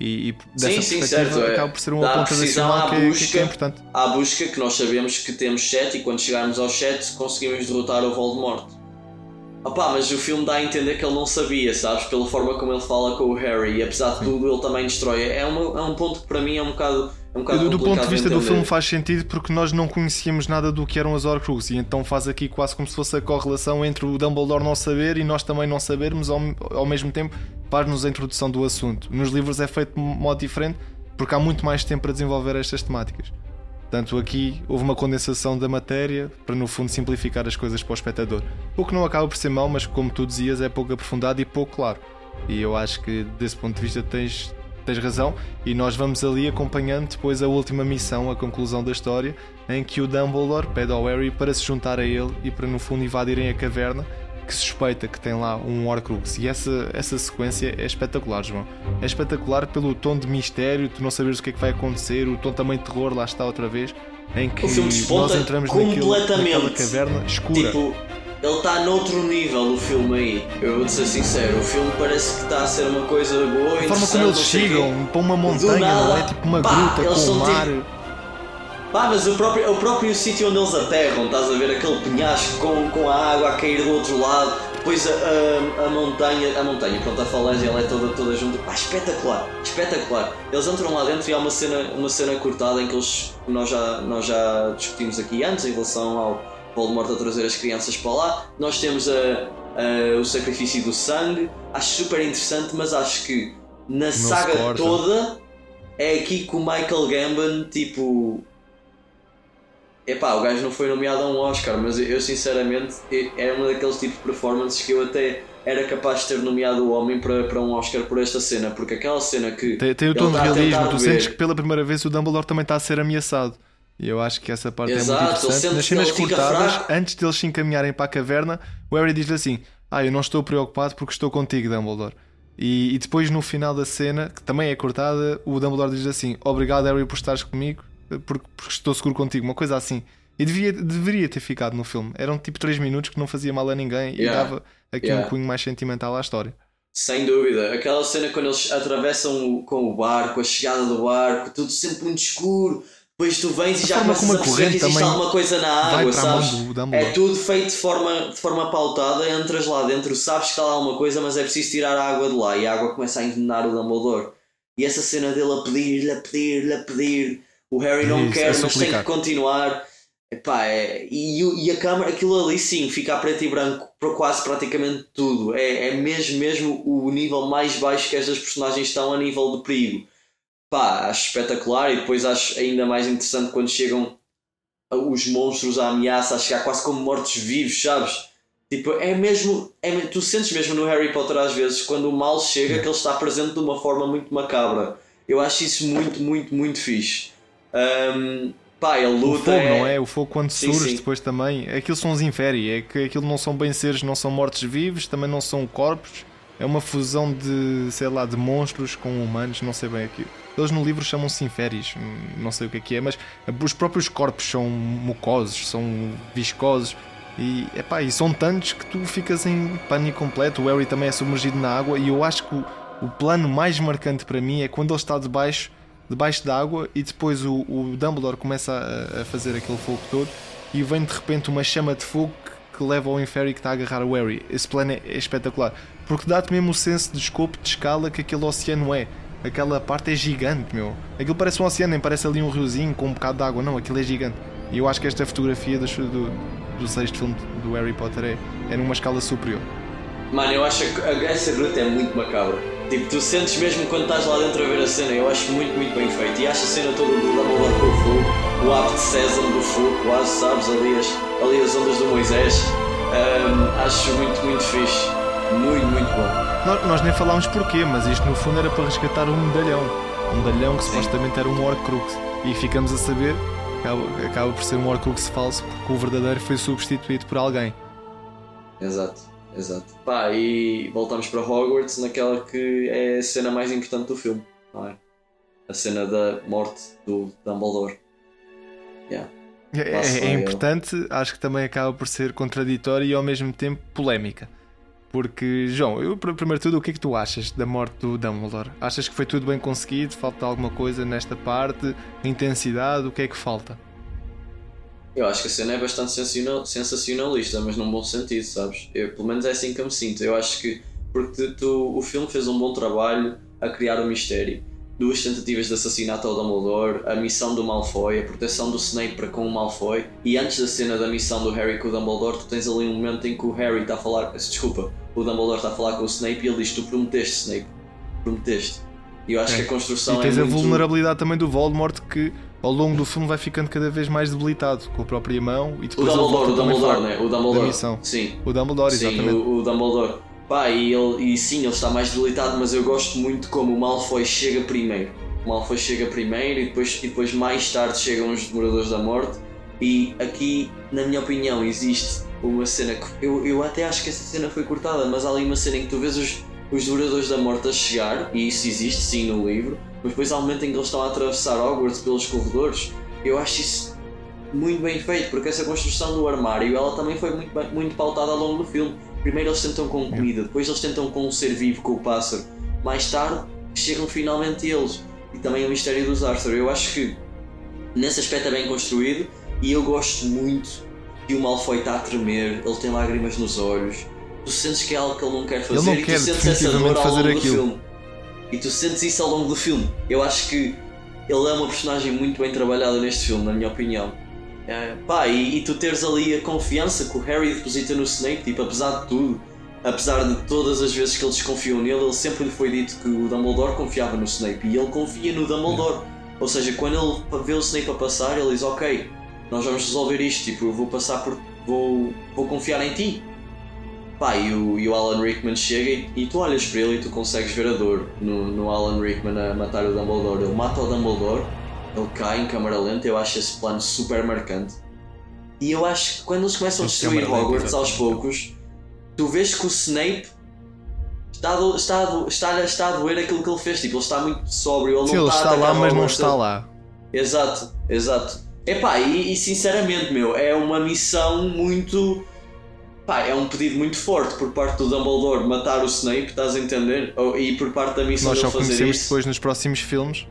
E, e dessa Sim, sim, certo. é. acaba por ser um Dá adicional à que, é- busca, que é importante. à busca que nós sabemos que temos 7 e quando chegarmos aos 7 conseguimos derrotar o Voldemort. Opá, mas o filme dá a entender que ele não sabia, sabes? Pela forma como ele fala com o Harry e apesar de tudo ele também destrói. É, uma, é um ponto que para mim é um bocado, é um bocado Do, do ponto de vista do filme faz sentido porque nós não conhecíamos nada do que eram as Horcruxes e então faz aqui quase como se fosse a correlação entre o Dumbledore não saber e nós também não sabermos ao, ao mesmo tempo faz-nos a introdução do assunto. Nos livros é feito de modo diferente porque há muito mais tempo para desenvolver estas temáticas. Portanto, aqui houve uma condensação da matéria para, no fundo, simplificar as coisas para o espectador. O que não acaba por ser mau, mas como tu dizias, é pouco aprofundado e pouco claro. E eu acho que, desse ponto de vista, tens, tens razão. E nós vamos ali acompanhando depois a última missão, a conclusão da história, em que o Dumbledore pede ao Harry para se juntar a ele e para, no fundo, invadirem a caverna que suspeita que tem lá um Horcrux. E essa, essa sequência é espetacular, João. É espetacular pelo tom de mistério, tu não saberes o que é que vai acontecer, o tom também de terror, lá está outra vez, em que nós entramos naquele, naquela caverna escura. Tipo, ele está noutro nível, o filme aí. Eu vou-te ser sincero, o filme parece que está a ser uma coisa boa, a forma como eles chegam para uma montanha, não é? Tipo uma gruta eles com o são mar. tipo- Pá, mas o próprio, o próprio sítio onde eles aterram, estás a ver aquele penhasco com, com a água a cair do outro lado, depois a, a, a montanha, a montanha, pronto, a falange ela é toda, toda junta, pá, espetacular, espetacular. Eles entram lá dentro e há uma cena, uma cena cortada em que eles, nós já, nós já discutimos aqui antes em relação ao Voldemort a trazer as crianças para lá. Nós temos a, a- o sacrifício do sangue, acho super interessante, mas acho que na se saga toda é aqui que o Michael Gambon, tipo, Epá, o gajo não foi nomeado a um Oscar, mas eu, sinceramente era uma daqueles tipos de performances que eu até era capaz de ter nomeado o homem para, para um Oscar por esta cena, porque aquela cena que. Tem, tem o tom de realismo, tu beber- sentes que pela primeira vez o Dumbledore também está a ser ameaçado. E eu acho que essa parte Exato, é muito interessante. Nas cenas cortadas, fraco. antes deles se encaminharem para a caverna, o Harry diz-lhe assim: Ah, eu não estou preocupado porque estou contigo, Dumbledore. E, e depois no final da cena, que também é cortada, o Dumbledore diz assim: Obrigado, Harry, por estares comigo, porque, porque estou seguro contigo. Uma coisa assim. E devia, deveria ter ficado no filme. Eram tipo 3 minutos que não fazia mal a ninguém e Yeah. dava aqui Yeah. um cunho mais sentimental à história. Sem dúvida, aquela cena quando eles atravessam o- com o barco, a chegada do barco, tudo sempre muito escuro. Depois tu vens e já começas a perceber que existe alguma coisa na água, sabes? do. É tudo feito de forma, de forma pautada, entras lá dentro, sabes que lá alguma coisa, mas é preciso tirar a água de lá e a água começa a envenenar o Dumbledore. E essa cena dele a pedir-lhe, a pedir-lhe, a pedir, o Harry não Isso, quer, a mas tem que continuar. Epá, é, e, e a câmara, aquilo ali sim, fica a preto e branco para quase praticamente tudo. É, é mesmo, mesmo o nível mais baixo que estas personagens estão a nível de perigo. Pá, acho espetacular e depois acho ainda mais interessante quando chegam os monstros à ameaça a chegar quase como mortos-vivos, sabes? Tipo, é mesmo. É, tu sentes mesmo no Harry Potter às vezes quando o mal chega que ele está presente de uma forma muito macabra. Eu acho isso muito, muito, muito fixe. Ahm, pá, ele O luta. fogo, não é? O fogo quando Sim, surge sim. depois também. Aquilo são os inferi, é que aquilo não são bem seres, não são mortos-vivos, também não são corpos. É uma fusão de, sei lá, de monstros com humanos, não sei bem aquilo. Eles no livro chamam-se inferis, hum, não sei o que é que é, mas os próprios corpos são mucosos, são viscosos. E, epá, e são tantos que tu ficas em pânico completo. O Harry também é submergido na água. E eu acho que o, o plano mais marcante para mim é quando ele está debaixo, debaixo da água e depois o, o Dumbledore começa a, a fazer aquele fogo todo e vem de repente uma chama de fogo que, que leva ao Inferi que está a agarrar o Harry. Esse plano é, é espetacular porque dá-te mesmo o senso de escopo, de escala que aquele oceano é. Aquela parte é gigante, meu. Aquilo parece um oceano, nem parece ali um riozinho com um bocado de água, não, aquilo é gigante. E eu acho que esta fotografia do, do, do sexto filme do Harry Potter é, é numa escala superior. Mano, eu acho que essa gruta é muito macabra. Tipo, tu sentes mesmo quando estás lá dentro a ver a cena, eu acho muito, muito bem feito. E acho a cena toda do Dumbledore com o fogo, o hábito de Sésamo do fogo, quase, sabes, ali as, ali as ondas do Moisés. Ahm, acho muito, muito fixe. Muito, muito bom. Nós, nós nem falámos porquê, mas isto no fundo era para resgatar um medalhão. Um medalhão que supostamente era um Horcrux. E ficamos a saber, acaba, acaba por ser um Horcrux falso, porque o verdadeiro foi substituído por alguém. Exato, exato. Pá, e voltamos para Hogwarts naquela que é a cena mais importante do filme, não é? A cena da morte do Dumbledore. Yeah. É, é- é importante, acho que também acaba por ser contraditório e ao mesmo tempo polémica. Porque, João, eu, pr- primeiro de tudo, o que é que tu achas da morte do Dumbledore? Achas que foi tudo bem conseguido? Falta alguma coisa nesta parte? Intensidade? O que é que falta? Eu acho que a cena é bastante sensacional- sensacionalista, mas num bom sentido, sabes? Eu, pelo menos é assim que eu me sinto. Eu acho que porque tu- o filme fez um bom trabalho a criar o mistério. Duas tentativas de assassinato ao Dumbledore, a missão do Malfoy, a proteção do Snape para com o Malfoy, e antes da cena da missão do Harry com o Dumbledore, tu tens ali um momento em que o Harry está a falar. Desculpa, o Dumbledore está a falar com o Snape e ele diz: Tu prometeste, Snape. Prometeste. E eu acho que a construção e tens é a muito. vulnerabilidade também do Voldemort que ao longo do filme vai ficando cada vez mais debilitado com a própria mão e O depois ele Dumbledore, o Dumbledore, né? O da Dumbledore. missão. Sim. O Dumbledore, Sim, exatamente. o, o Dumbledore. Pá, e, ele, e sim, ele está mais debilitado, mas eu gosto muito como o Malfoy chega primeiro. O Malfoy chega primeiro e depois, e depois mais tarde chegam os Demoradores da Morte. E aqui, na minha opinião, existe uma cena que. Eu, eu até acho que essa cena foi cortada, mas há ali uma cena em que tu vês os, os da Morte a chegar, e isso existe sim no livro, mas depois há um momento em que eles estão a atravessar Hogwarts pelos corredores. Eu acho isso muito bem feito, porque essa construção do armário ela também foi muito, muito pautada ao longo do filme. Primeiro eles tentam com comida, depois eles tentam com um ser vivo, com o pássaro. Mais tarde chegam finalmente eles. E também o mistério dos Arthur. Eu acho que nesse aspecto é bem construído e eu gosto muito que o Malfoy está a tremer, ele tem lágrimas nos olhos. Tu sentes que é algo que ele não quer fazer não e quer tu sentes essa dor ao longo fazer do aquilo. filme. E tu sentes isso ao longo do filme. Eu acho que ele é uma personagem muito bem trabalhada neste filme, na minha opinião. É, pá, e, e tu teres ali a confiança que o Harry deposita no Snape, tipo, apesar de tudo, apesar de todas as vezes que ele desconfiou nele, ele sempre lhe foi dito que o Dumbledore confiava no Snape e ele confia no Dumbledore. Ou seja, quando ele vê o Snape a passar, ele diz: Ok, nós vamos resolver isto, tipo, eu vou passar por. vou, vou confiar em ti. Pá, e o, e o Alan Rickman chega e, e tu olhas para ele e tu consegues ver a dor no, no Alan Rickman a matar o Dumbledore. Ele mata o Dumbledore, ele cai em câmara lenta, eu acho esse plano super marcante. E eu acho que quando eles começam a destruir lenta, Hogwarts aos poucos, tu vês que o Snape está a, do- está, a do- está, está a doer aquilo que ele fez. Tipo, ele está muito sóbrio, ele Sim, não ele está a está lá, mas não está lá. Exato, exato. Epá, e, e sinceramente, meu, é uma missão muito. Pá, é um pedido muito forte por parte do Dumbledore matar o Snape, estás a entender? E por parte da missão Nós só dele fazer conhecemos isso. depois nos próximos filmes.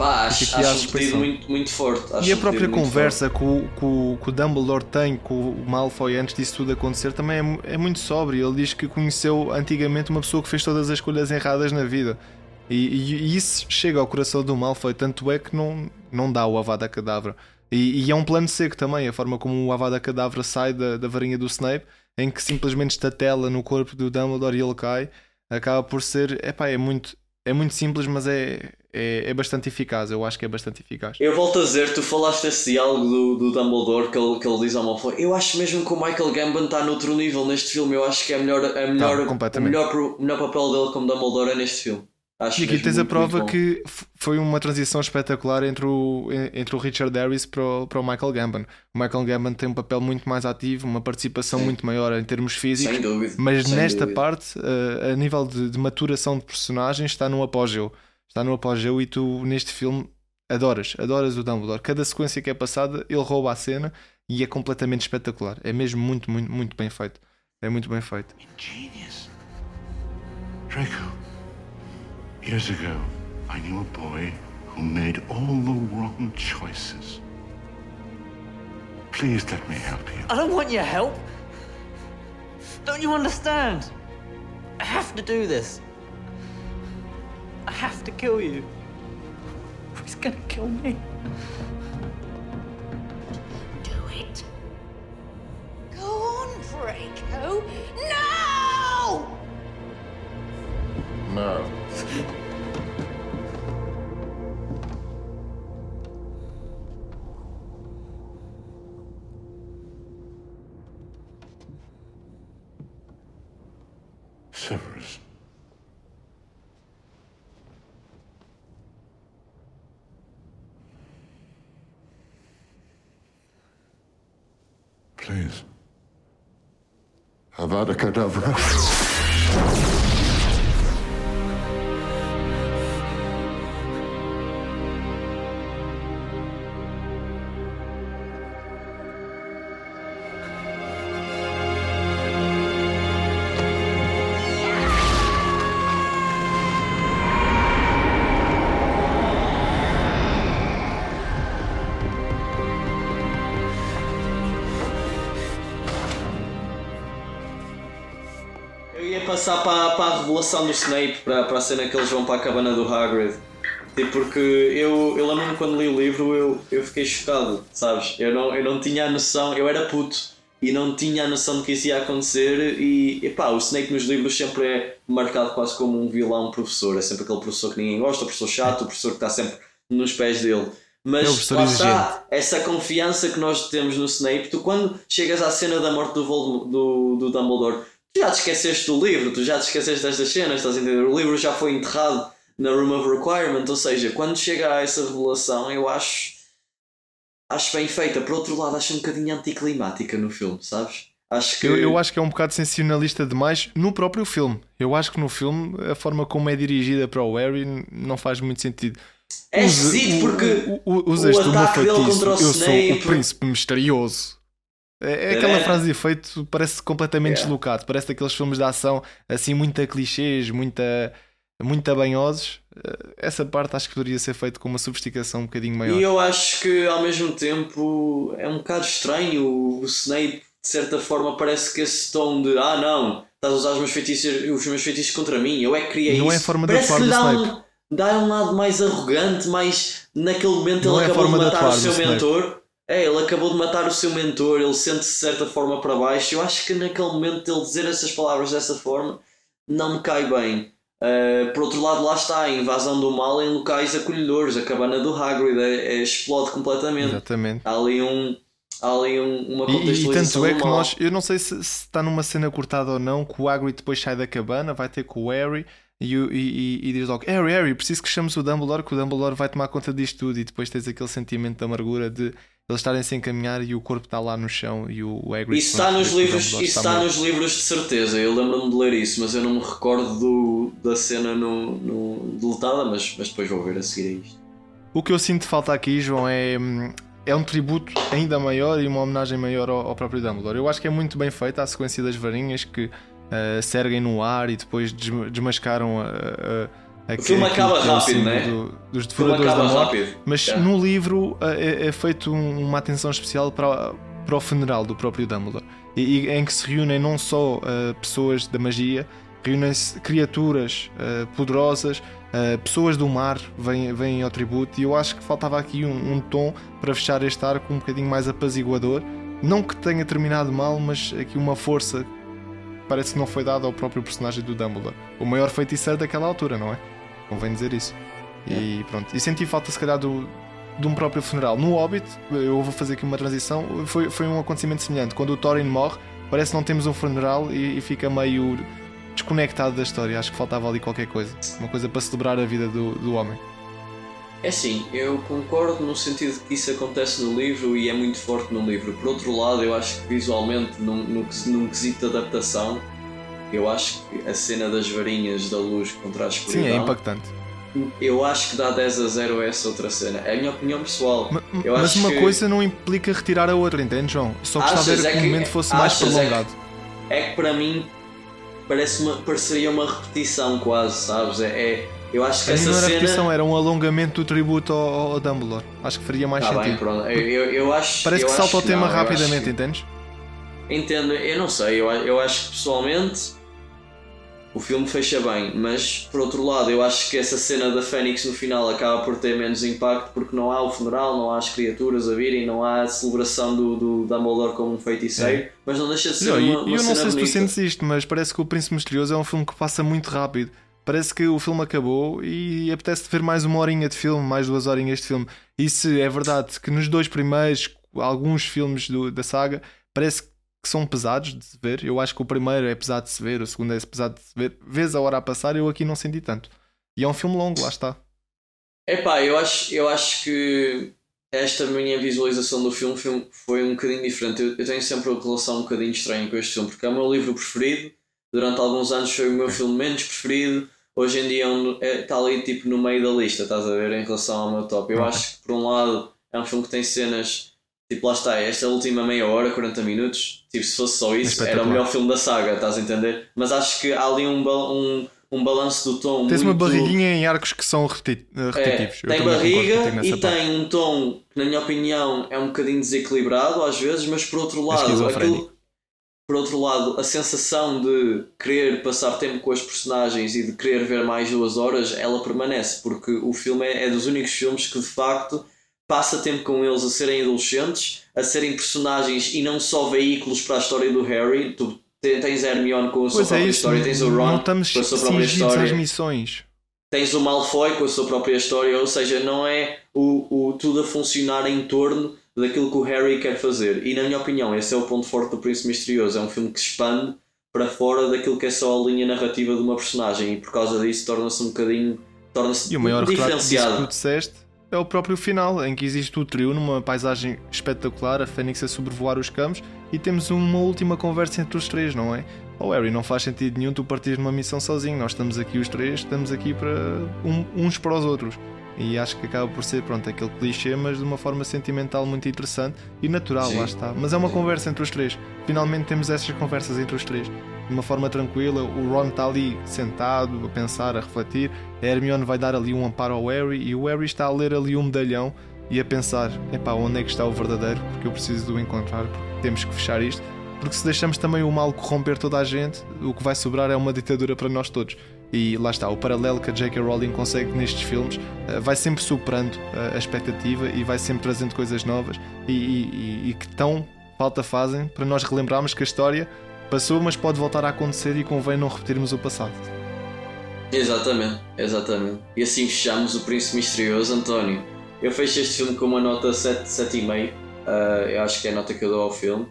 Pá, acho, à acho um muito, muito forte. acho E a própria conversa que o, que, o, que Dumbledore tem com o Malfoy antes disso tudo acontecer também é, é muito sóbrio. Ele diz que conheceu antigamente uma pessoa que fez todas as escolhas erradas na vida. E, e- e isso chega ao coração do Malfoy, tanto é que não, não dá o Avada Kedavra. E, e é um plano seco também, a forma como o Avada Kedavra sai da, da varinha do Snape, em que simplesmente estatela no corpo do Dumbledore e ele cai, acaba por ser. Epá, é muito, é muito simples, mas é, é, é bastante eficaz. Eu acho que é bastante eficaz. Eu volto a dizer, tu falaste esse diálogo do, do Dumbledore que ele, que ele diz ao Malfoy. Eu acho mesmo que o Michael Gambon está noutro nível neste filme. Eu acho que é melhor, é melhor, o, completamente. melhor, o melhor papel dele como Dumbledore é neste filme. Acho E aqui tens a prova que foi uma transição espetacular entre o, entre o Richard Harris para o, para o Michael Gambon. O Michael Gambon tem um papel muito mais ativo, uma participação Sim. muito maior em termos físicos, mas sem nesta dúvida. parte, eh, a nível de, de maturação de personagens, está no apogeu. Está no apogeu e tu, neste filme, adoras, adoras o Dumbledore. Cada sequência que é passada, ele rouba a cena e é completamente espetacular. É mesmo muito, muito, muito bem feito. É muito bem feito. Genius. Draco, years ago, I knew a boy who made all the wrong choices. Please let me help you. I don't want your help. Don't you understand? I have to do this. I have to kill you. He's gonna kill me. Do it. Go on, Draco. No! No. Severus. Please. Avada Kedavra. passar para, para a revelação do Snape, para, para a cena que eles vão para a cabana do Hagrid. Tipo, porque eu, eu lembro-me quando li o livro, eu, eu fiquei chocado, sabes? Eu não, eu não tinha a noção, eu era puto e não tinha a noção de que isso ia acontecer. E epá, o Snape nos livros sempre é marcado quase como um vilão professor. É sempre aquele professor que ninguém gosta, o professor chato, o professor que está sempre nos pés dele. Mas É lá está, essa confiança que nós temos no Snape, tu quando chegas à cena da morte do, Voldemort, do, do Dumbledore, tu já te esqueceste do livro, tu já te esqueceste destas cenas, estás a entender? O livro já foi enterrado na Room of Requirement, ou seja, quando chega a essa revelação, eu acho. Acho bem feita. Por outro lado, acho um bocadinho anticlimática no filme, sabes? Acho que. Eu, eu acho que é um bocado sensacionalista demais no próprio filme. Eu acho que no filme a forma como é dirigida para o Harry não faz muito sentido. É esquisito o- porque o- o- usas o do meu ataque dele contra o eu sou Snape- o príncipe misterioso. É, é aquela É. frase de efeito, parece completamente Yeah. deslocado. Parece daqueles filmes de ação assim, muita clichês, muita, muito abanhosos. Eh, Essa parte acho que poderia ser feito com uma sofisticação um bocadinho maior. E eu acho que ao mesmo tempo é um bocado estranho o Snape, de certa forma, parece que esse tom de ah não, estás a usar os meus feitiços, os meus feitiços contra mim, eu é que criei Não isso. é a forma de parece atuar que lhe do dá Snape. um, dá um lado mais arrogante, mais naquele momento Não ele é acabou de de matar atuar o seu mentor. É, ele acabou de matar o seu mentor, ele sente-se de certa forma para baixo. Eu acho que naquele momento ele dizer essas palavras dessa forma não me cai bem. Uh, por outro lado, lá está a invasão do mal em locais acolhedores. A cabana do Hagrid é, é- explode completamente. Exatamente. Há ali, um, há ali um, uma E- E, contextualização tanto é que mal. nós, eu não sei se, se está numa cena cortada ou não, que o Hagrid depois sai da cabana, vai ter com o Harry e, e, e- e diz logo: Harry, Harry, preciso que chames o Dumbledore, que o Dumbledore vai tomar conta disto tudo. E depois tens aquele sentimento de amargura de eles estarem-se a encaminhar e o corpo está lá no chão e o Hagrid. Isso está nos livros, isso está morto. nos livros de certeza. Eu lembro-me de ler isso, mas eu não me recordo do, da cena no, no deletada, mas, mas depois vou ver a seguir a isto. O que eu sinto falta aqui, João, é, hum, é um tributo ainda maior e uma homenagem maior ao, ao próprio Dumbledore. Eu acho que é muito bem feita a sequência das varinhas que uh, se erguem no ar e depois desma- desmascaram a. a a- O filme aquilo acaba que é o rápido, símbolo né? do- dos filme devoradores da acaba morte. rápido. Mas Yeah. no livro uh, é, é feito um- uma atenção especial para, para o funeral do próprio Dumbledore. E, e em que se reúnem não só uh, pessoas da magia, reúnem-se criaturas uh, poderosas, uh, pessoas do mar vêm, vêm ao tributo. E eu acho que faltava aqui um, um tom para fechar este arco um bocadinho mais apaziguador. Não que tenha terminado mal, mas aqui uma força parece que não foi dada ao próprio personagem do Dumbledore. O maior feiticeiro daquela altura, não é? Convém dizer isso. E pronto. E senti falta, se calhar, do, de um próprio funeral. No Hobbit, eu vou fazer aqui uma transição, foi, foi um acontecimento semelhante. Quando o Thorin morre, parece que não temos um funeral e, e fica meio desconectado da história. Acho que faltava ali qualquer coisa. Uma coisa para celebrar a vida do, do homem. É assim, eu concordo no sentido de que isso acontece no livro e é muito forte no livro. Por outro lado, eu acho que visualmente, num, num, num quesito de adaptação, eu acho que a cena das varinhas da luz contra a escuridão. Sim, é impactante. Eu acho que dá 10 a 0 a essa outra cena. É a minha opinião pessoal. eu Mas uma que... coisa não implica retirar a outra, entende, João? Só gostava era é que o que- momento fosse mais achas é que- prolongado. É que para mim parece uma, pareceria uma repetição quase, sabes? É, é- eu acho que A essa cena. repetição, era um alongamento do tributo ao, ao Dumbledore. Acho que faria mais Tá sentido. bem, pronto. Eu, eu, eu acho. Parece que salta o tema não, rapidamente, que- entendes? Entendo, eu não sei, eu, eu acho que pessoalmente o filme fecha bem, mas por outro lado, eu acho que essa cena da Fênix no final acaba por ter menos impacto porque não há o funeral, não há as criaturas a virem, não há a celebração do, do Dumbledore como um feiticeiro, É. mas não deixa de ser Não, uma, e uma eu não cena sei se tu bonita. sentes isto, mas parece que o Príncipe Misterioso é um filme que passa muito rápido. Parece que o filme acabou e apetece ver mais uma horinha de filme, mais duas horinhas de filme. E se é verdade que nos dois primeiros, alguns filmes do- da saga, parece que que são pesados de se ver. Eu acho que o primeiro é pesado de se ver, o segundo é pesado de se ver. Vês a hora a passar, eu aqui não senti tanto. E é um filme longo, lá está. Epá, eu acho, eu acho que esta minha visualização do filme foi um, bocadinho diferente. Eu, eu tenho sempre uma relação um bocadinho estranha com este filme, porque é o meu livro preferido. Durante alguns anos foi o meu filme menos preferido. Hoje em dia está é, tá ali tipo no meio da lista, estás a ver, em relação ao meu top. Eu acho que por um lado é um filme que tem cenas, tipo lá está, esta última meia hora, 40 minutos, tipo se fosse só isso, era o melhor filme da saga, estás a entender? Mas acho que há ali um, um um balanço do tom. Tens muito... uma barriguinha em arcos que são repetitivos. É, tem barriga e tem um tom que, na minha opinião, é um bocadinho desequilibrado às vezes, mas por outro lado, aquilo, por outro lado, a sensação de querer passar tempo com as personagens e de querer ver mais duas horas, ela permanece, porque o filme é, é dos únicos filmes que de facto passa tempo com eles a serem adolescentes, a serem personagens e não só veículos para a história do Harry. Tu Tens Hermione com a sua pois é própria é história, tens o Ron com a sua própria história. Às missões. Tens o Malfoy com a sua própria história, ou seja, não é o, o tudo a funcionar em torno daquilo que o Harry quer fazer. E na minha opinião, esse é o ponto forte do Príncipe Misterioso. É um filme que expande para fora daquilo que é só a linha narrativa de uma personagem e por causa disso torna-se um bocadinho torna-se e o maior diferenciado. Que tu disseste é o próprio final, em que existe o trio numa paisagem espetacular, a Fênix a sobrevoar os campos e temos uma última conversa entre os três, não é? Oh Harry, não faz sentido nenhum tu partires numa missão sozinho, nós estamos aqui os três, estamos aqui para um, uns para os outros. E acho que acaba por ser, pronto, aquele clichê, mas de uma forma sentimental muito interessante e natural, Sim. lá está. Mas é uma conversa entre os três. Finalmente temos essas conversas entre os três. De uma forma tranquila, o Ron está ali sentado, a pensar, a refletir. A Hermione vai dar ali um amparo ao Harry e o Harry está a ler ali um medalhão e a pensar: epá, onde é que está o verdadeiro? Porque eu preciso de o encontrar, porque temos que fechar isto. Porque se deixamos também o mal corromper toda a gente, o que vai sobrar é uma ditadura para nós todos. E lá está, o paralelo que a J.K. Rowling consegue nestes filmes eh, vai sempre superando eh, a expectativa e vai sempre trazendo coisas novas e, e, e que tão falta fazem para nós relembrarmos que a história passou, mas pode voltar a acontecer e convém não repetirmos o passado. Exatamente, exatamente. E assim fechamos o Príncipe Misterioso, António. Eu fecho este filme com uma nota 7, 7,5. Uh, eu acho que é a nota que eu dou ao filme.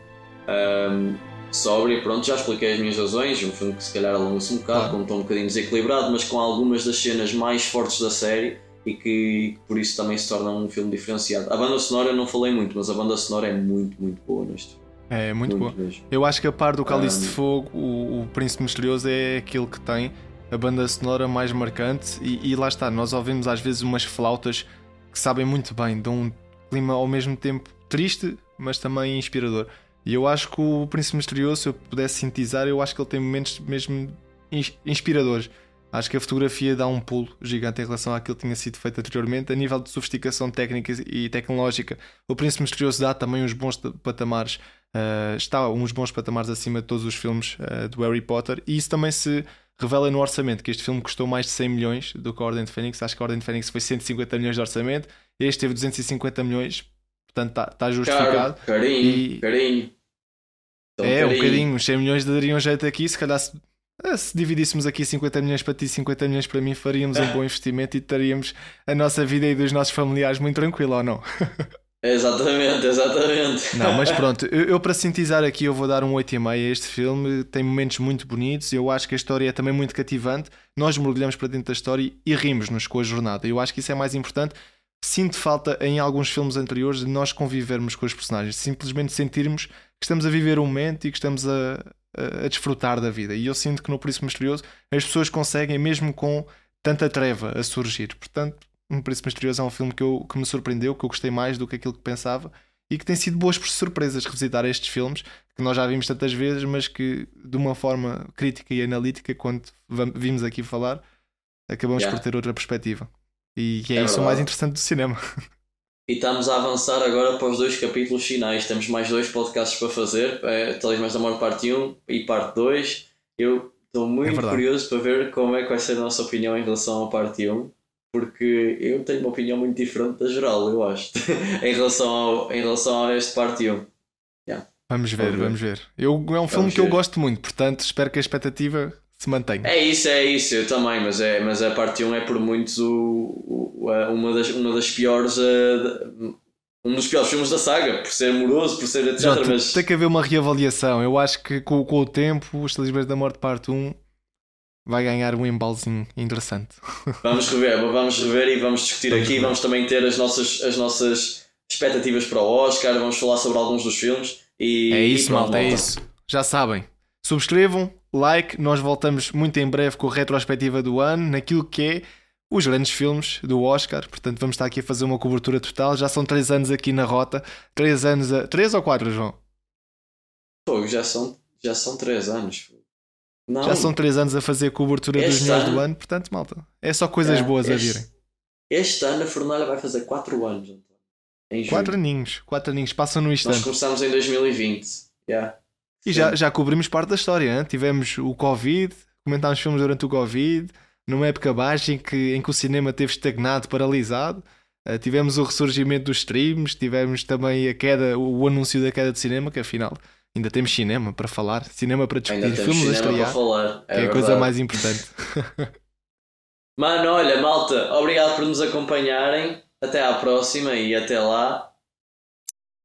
Um, sóbrio, pronto, já expliquei as minhas razões. Um filme que se calhar alonga-se um bocado, ah. com um tom um bocadinho desequilibrado, mas com algumas das cenas mais fortes da série e que por isso também se torna um filme diferenciado. A banda sonora eu não falei muito, mas a banda sonora é muito, muito boa neste filme. É, muito, muito boa. Mesmo. Eu acho que a par do Cálice um, de Fogo, o, o Príncipe Misterioso é aquele que tem a banda sonora mais marcante e, e, lá está, nós ouvimos às vezes umas flautas que sabem muito bem, dão um clima ao mesmo tempo triste, mas também inspirador. E eu acho que o Príncipe Misterioso, se eu pudesse sintetizar, eu acho que ele tem momentos mesmo inspiradores. Acho que a fotografia dá um pulo gigante em relação àquilo que tinha sido feito anteriormente. A nível de sofisticação técnica e tecnológica, o Príncipe Misterioso dá também uns bons patamares, uh, está uns bons patamares acima de todos os filmes uh, do Harry Potter, e isso também se revela no orçamento, que este filme custou mais de 100 milhões do que a Ordem de Fênix. Acho que a Ordem de Fênix foi 150 milhões de orçamento, este teve 250 milhões, portanto está tá justificado. Caro, carinho, e... carinho. Então, é, carinho. um bocadinho, 100 milhões dariam jeito aqui, se calhar se, eh, se dividíssemos aqui 50 milhões para ti, 50 milhões para mim, faríamos um bom investimento e teríamos a nossa vida e dos nossos familiares muito tranquila, ou não? Exatamente, exatamente. Não, mas pronto, eu, eu, para sintetizar aqui eu vou dar um 8,5 a este filme. Tem momentos muito bonitos, eu acho que a história é também muito cativante. Nós mergulhamos para dentro da história e rimos-nos com a jornada. Eu acho que isso é mais importante. Sinto falta em alguns filmes anteriores de nós convivermos com os personagens, simplesmente sentirmos que estamos a viver um momento e que estamos a, a, a desfrutar da vida. E eu sinto que no Príncipe Misterioso as pessoas conseguem, mesmo com tanta treva a surgir. Portanto, um Príncipe Misterioso é um filme que, eu, que me surpreendeu, que eu gostei mais do que aquilo que pensava e que tem sido boas surpresas revisitar estes filmes que nós já vimos tantas vezes, mas que de uma forma crítica e analítica, quando vimos aqui falar, acabamos yeah. por ter outra perspectiva. E é, é isso o mais interessante do cinema. E estamos a avançar agora para os dois capítulos finais. Temos mais dois podcasts para fazer, é, talvez mais da maior parte 1 e parte 2. Eu estou muito é curioso para ver como é que vai ser a nossa opinião em relação à parte 1 porque eu tenho uma opinião muito diferente da geral, eu acho, em, relação ao, em relação a este parte 1. Yeah. Vamos ver, vamos ver. Eu, é um filme vamos que ver. eu gosto muito, portanto espero que a expectativa se mantenha. É isso, é isso, eu também, mas, é, mas a parte 1 é por muitos o, o, uma, das, uma das piores. Uh, um dos piores filmes da saga, por ser amoroso, por ser etc. Jota, mas tem que haver uma reavaliação. Eu acho que com, com o tempo, o Estabelecimento da Morte Parte 1 vai ganhar um embalzinho interessante. vamos rever, vamos rever e vamos discutir Vamos aqui. rever. Vamos também ter as nossas, as nossas expectativas para o Oscar, vamos falar sobre alguns dos filmes. E, É e isso, pronto, malta, é isso. Já sabem. Subscrevam, like, nós voltamos muito em breve com a retrospectiva do ano, naquilo que é os grandes filmes do Oscar. Portanto, vamos estar aqui a fazer uma cobertura total. Já são 3 anos aqui na rota. 3 anos a. 3 ou 4, João? Pô, já são, já são 3 anos. Não, Já são 3 anos a fazer a cobertura dos Este melhores do ano- ano. Portanto, malta, é só coisas É, boas a este- virem. Este ano a Fornalha vai fazer 4 anos. Em julho. 4 aninhos. 4 aninhos. Passam no Nós instante. começámos em 2020. Yeah. E já, já cobrimos parte da história. hein? Tivemos o Covid, comentámos filmes durante o Covid, numa época baixa em que, em que o cinema teve estagnado, paralisado. Eh, tivemos o ressurgimento dos streams, tivemos também a queda, o, o anúncio da queda de cinema, que afinal ainda temos cinema para falar, cinema para discutir, filmes a estrear, falar. que é a coisa mais importante. Mano, olha, malta, obrigado por nos acompanharem. Até à próxima e até lá.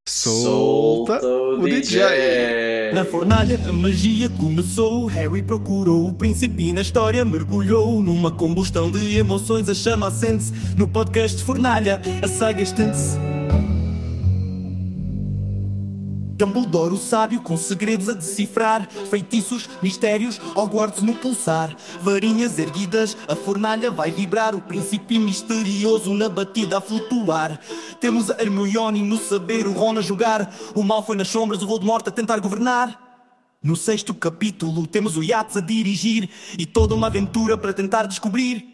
Solta o o DJ. Na fornalha a magia começou. Harry procurou o príncipe e na história mergulhou. Numa combustão de emoções, a chama acende-se. No podcast Fornalha, a saga estende-se. Dumbledore, o sábio, com segredos a decifrar. Feitiços, mistérios, Hogwarts no pulsar. Varinhas erguidas, a fornalha vai vibrar. O príncipe misterioso na batida a flutuar. Temos a Hermione no saber, o Ron a jogar. O mal foi nas sombras, o Voldemort a tentar governar. No sexto capítulo temos o Yates a dirigir e toda uma aventura para tentar descobrir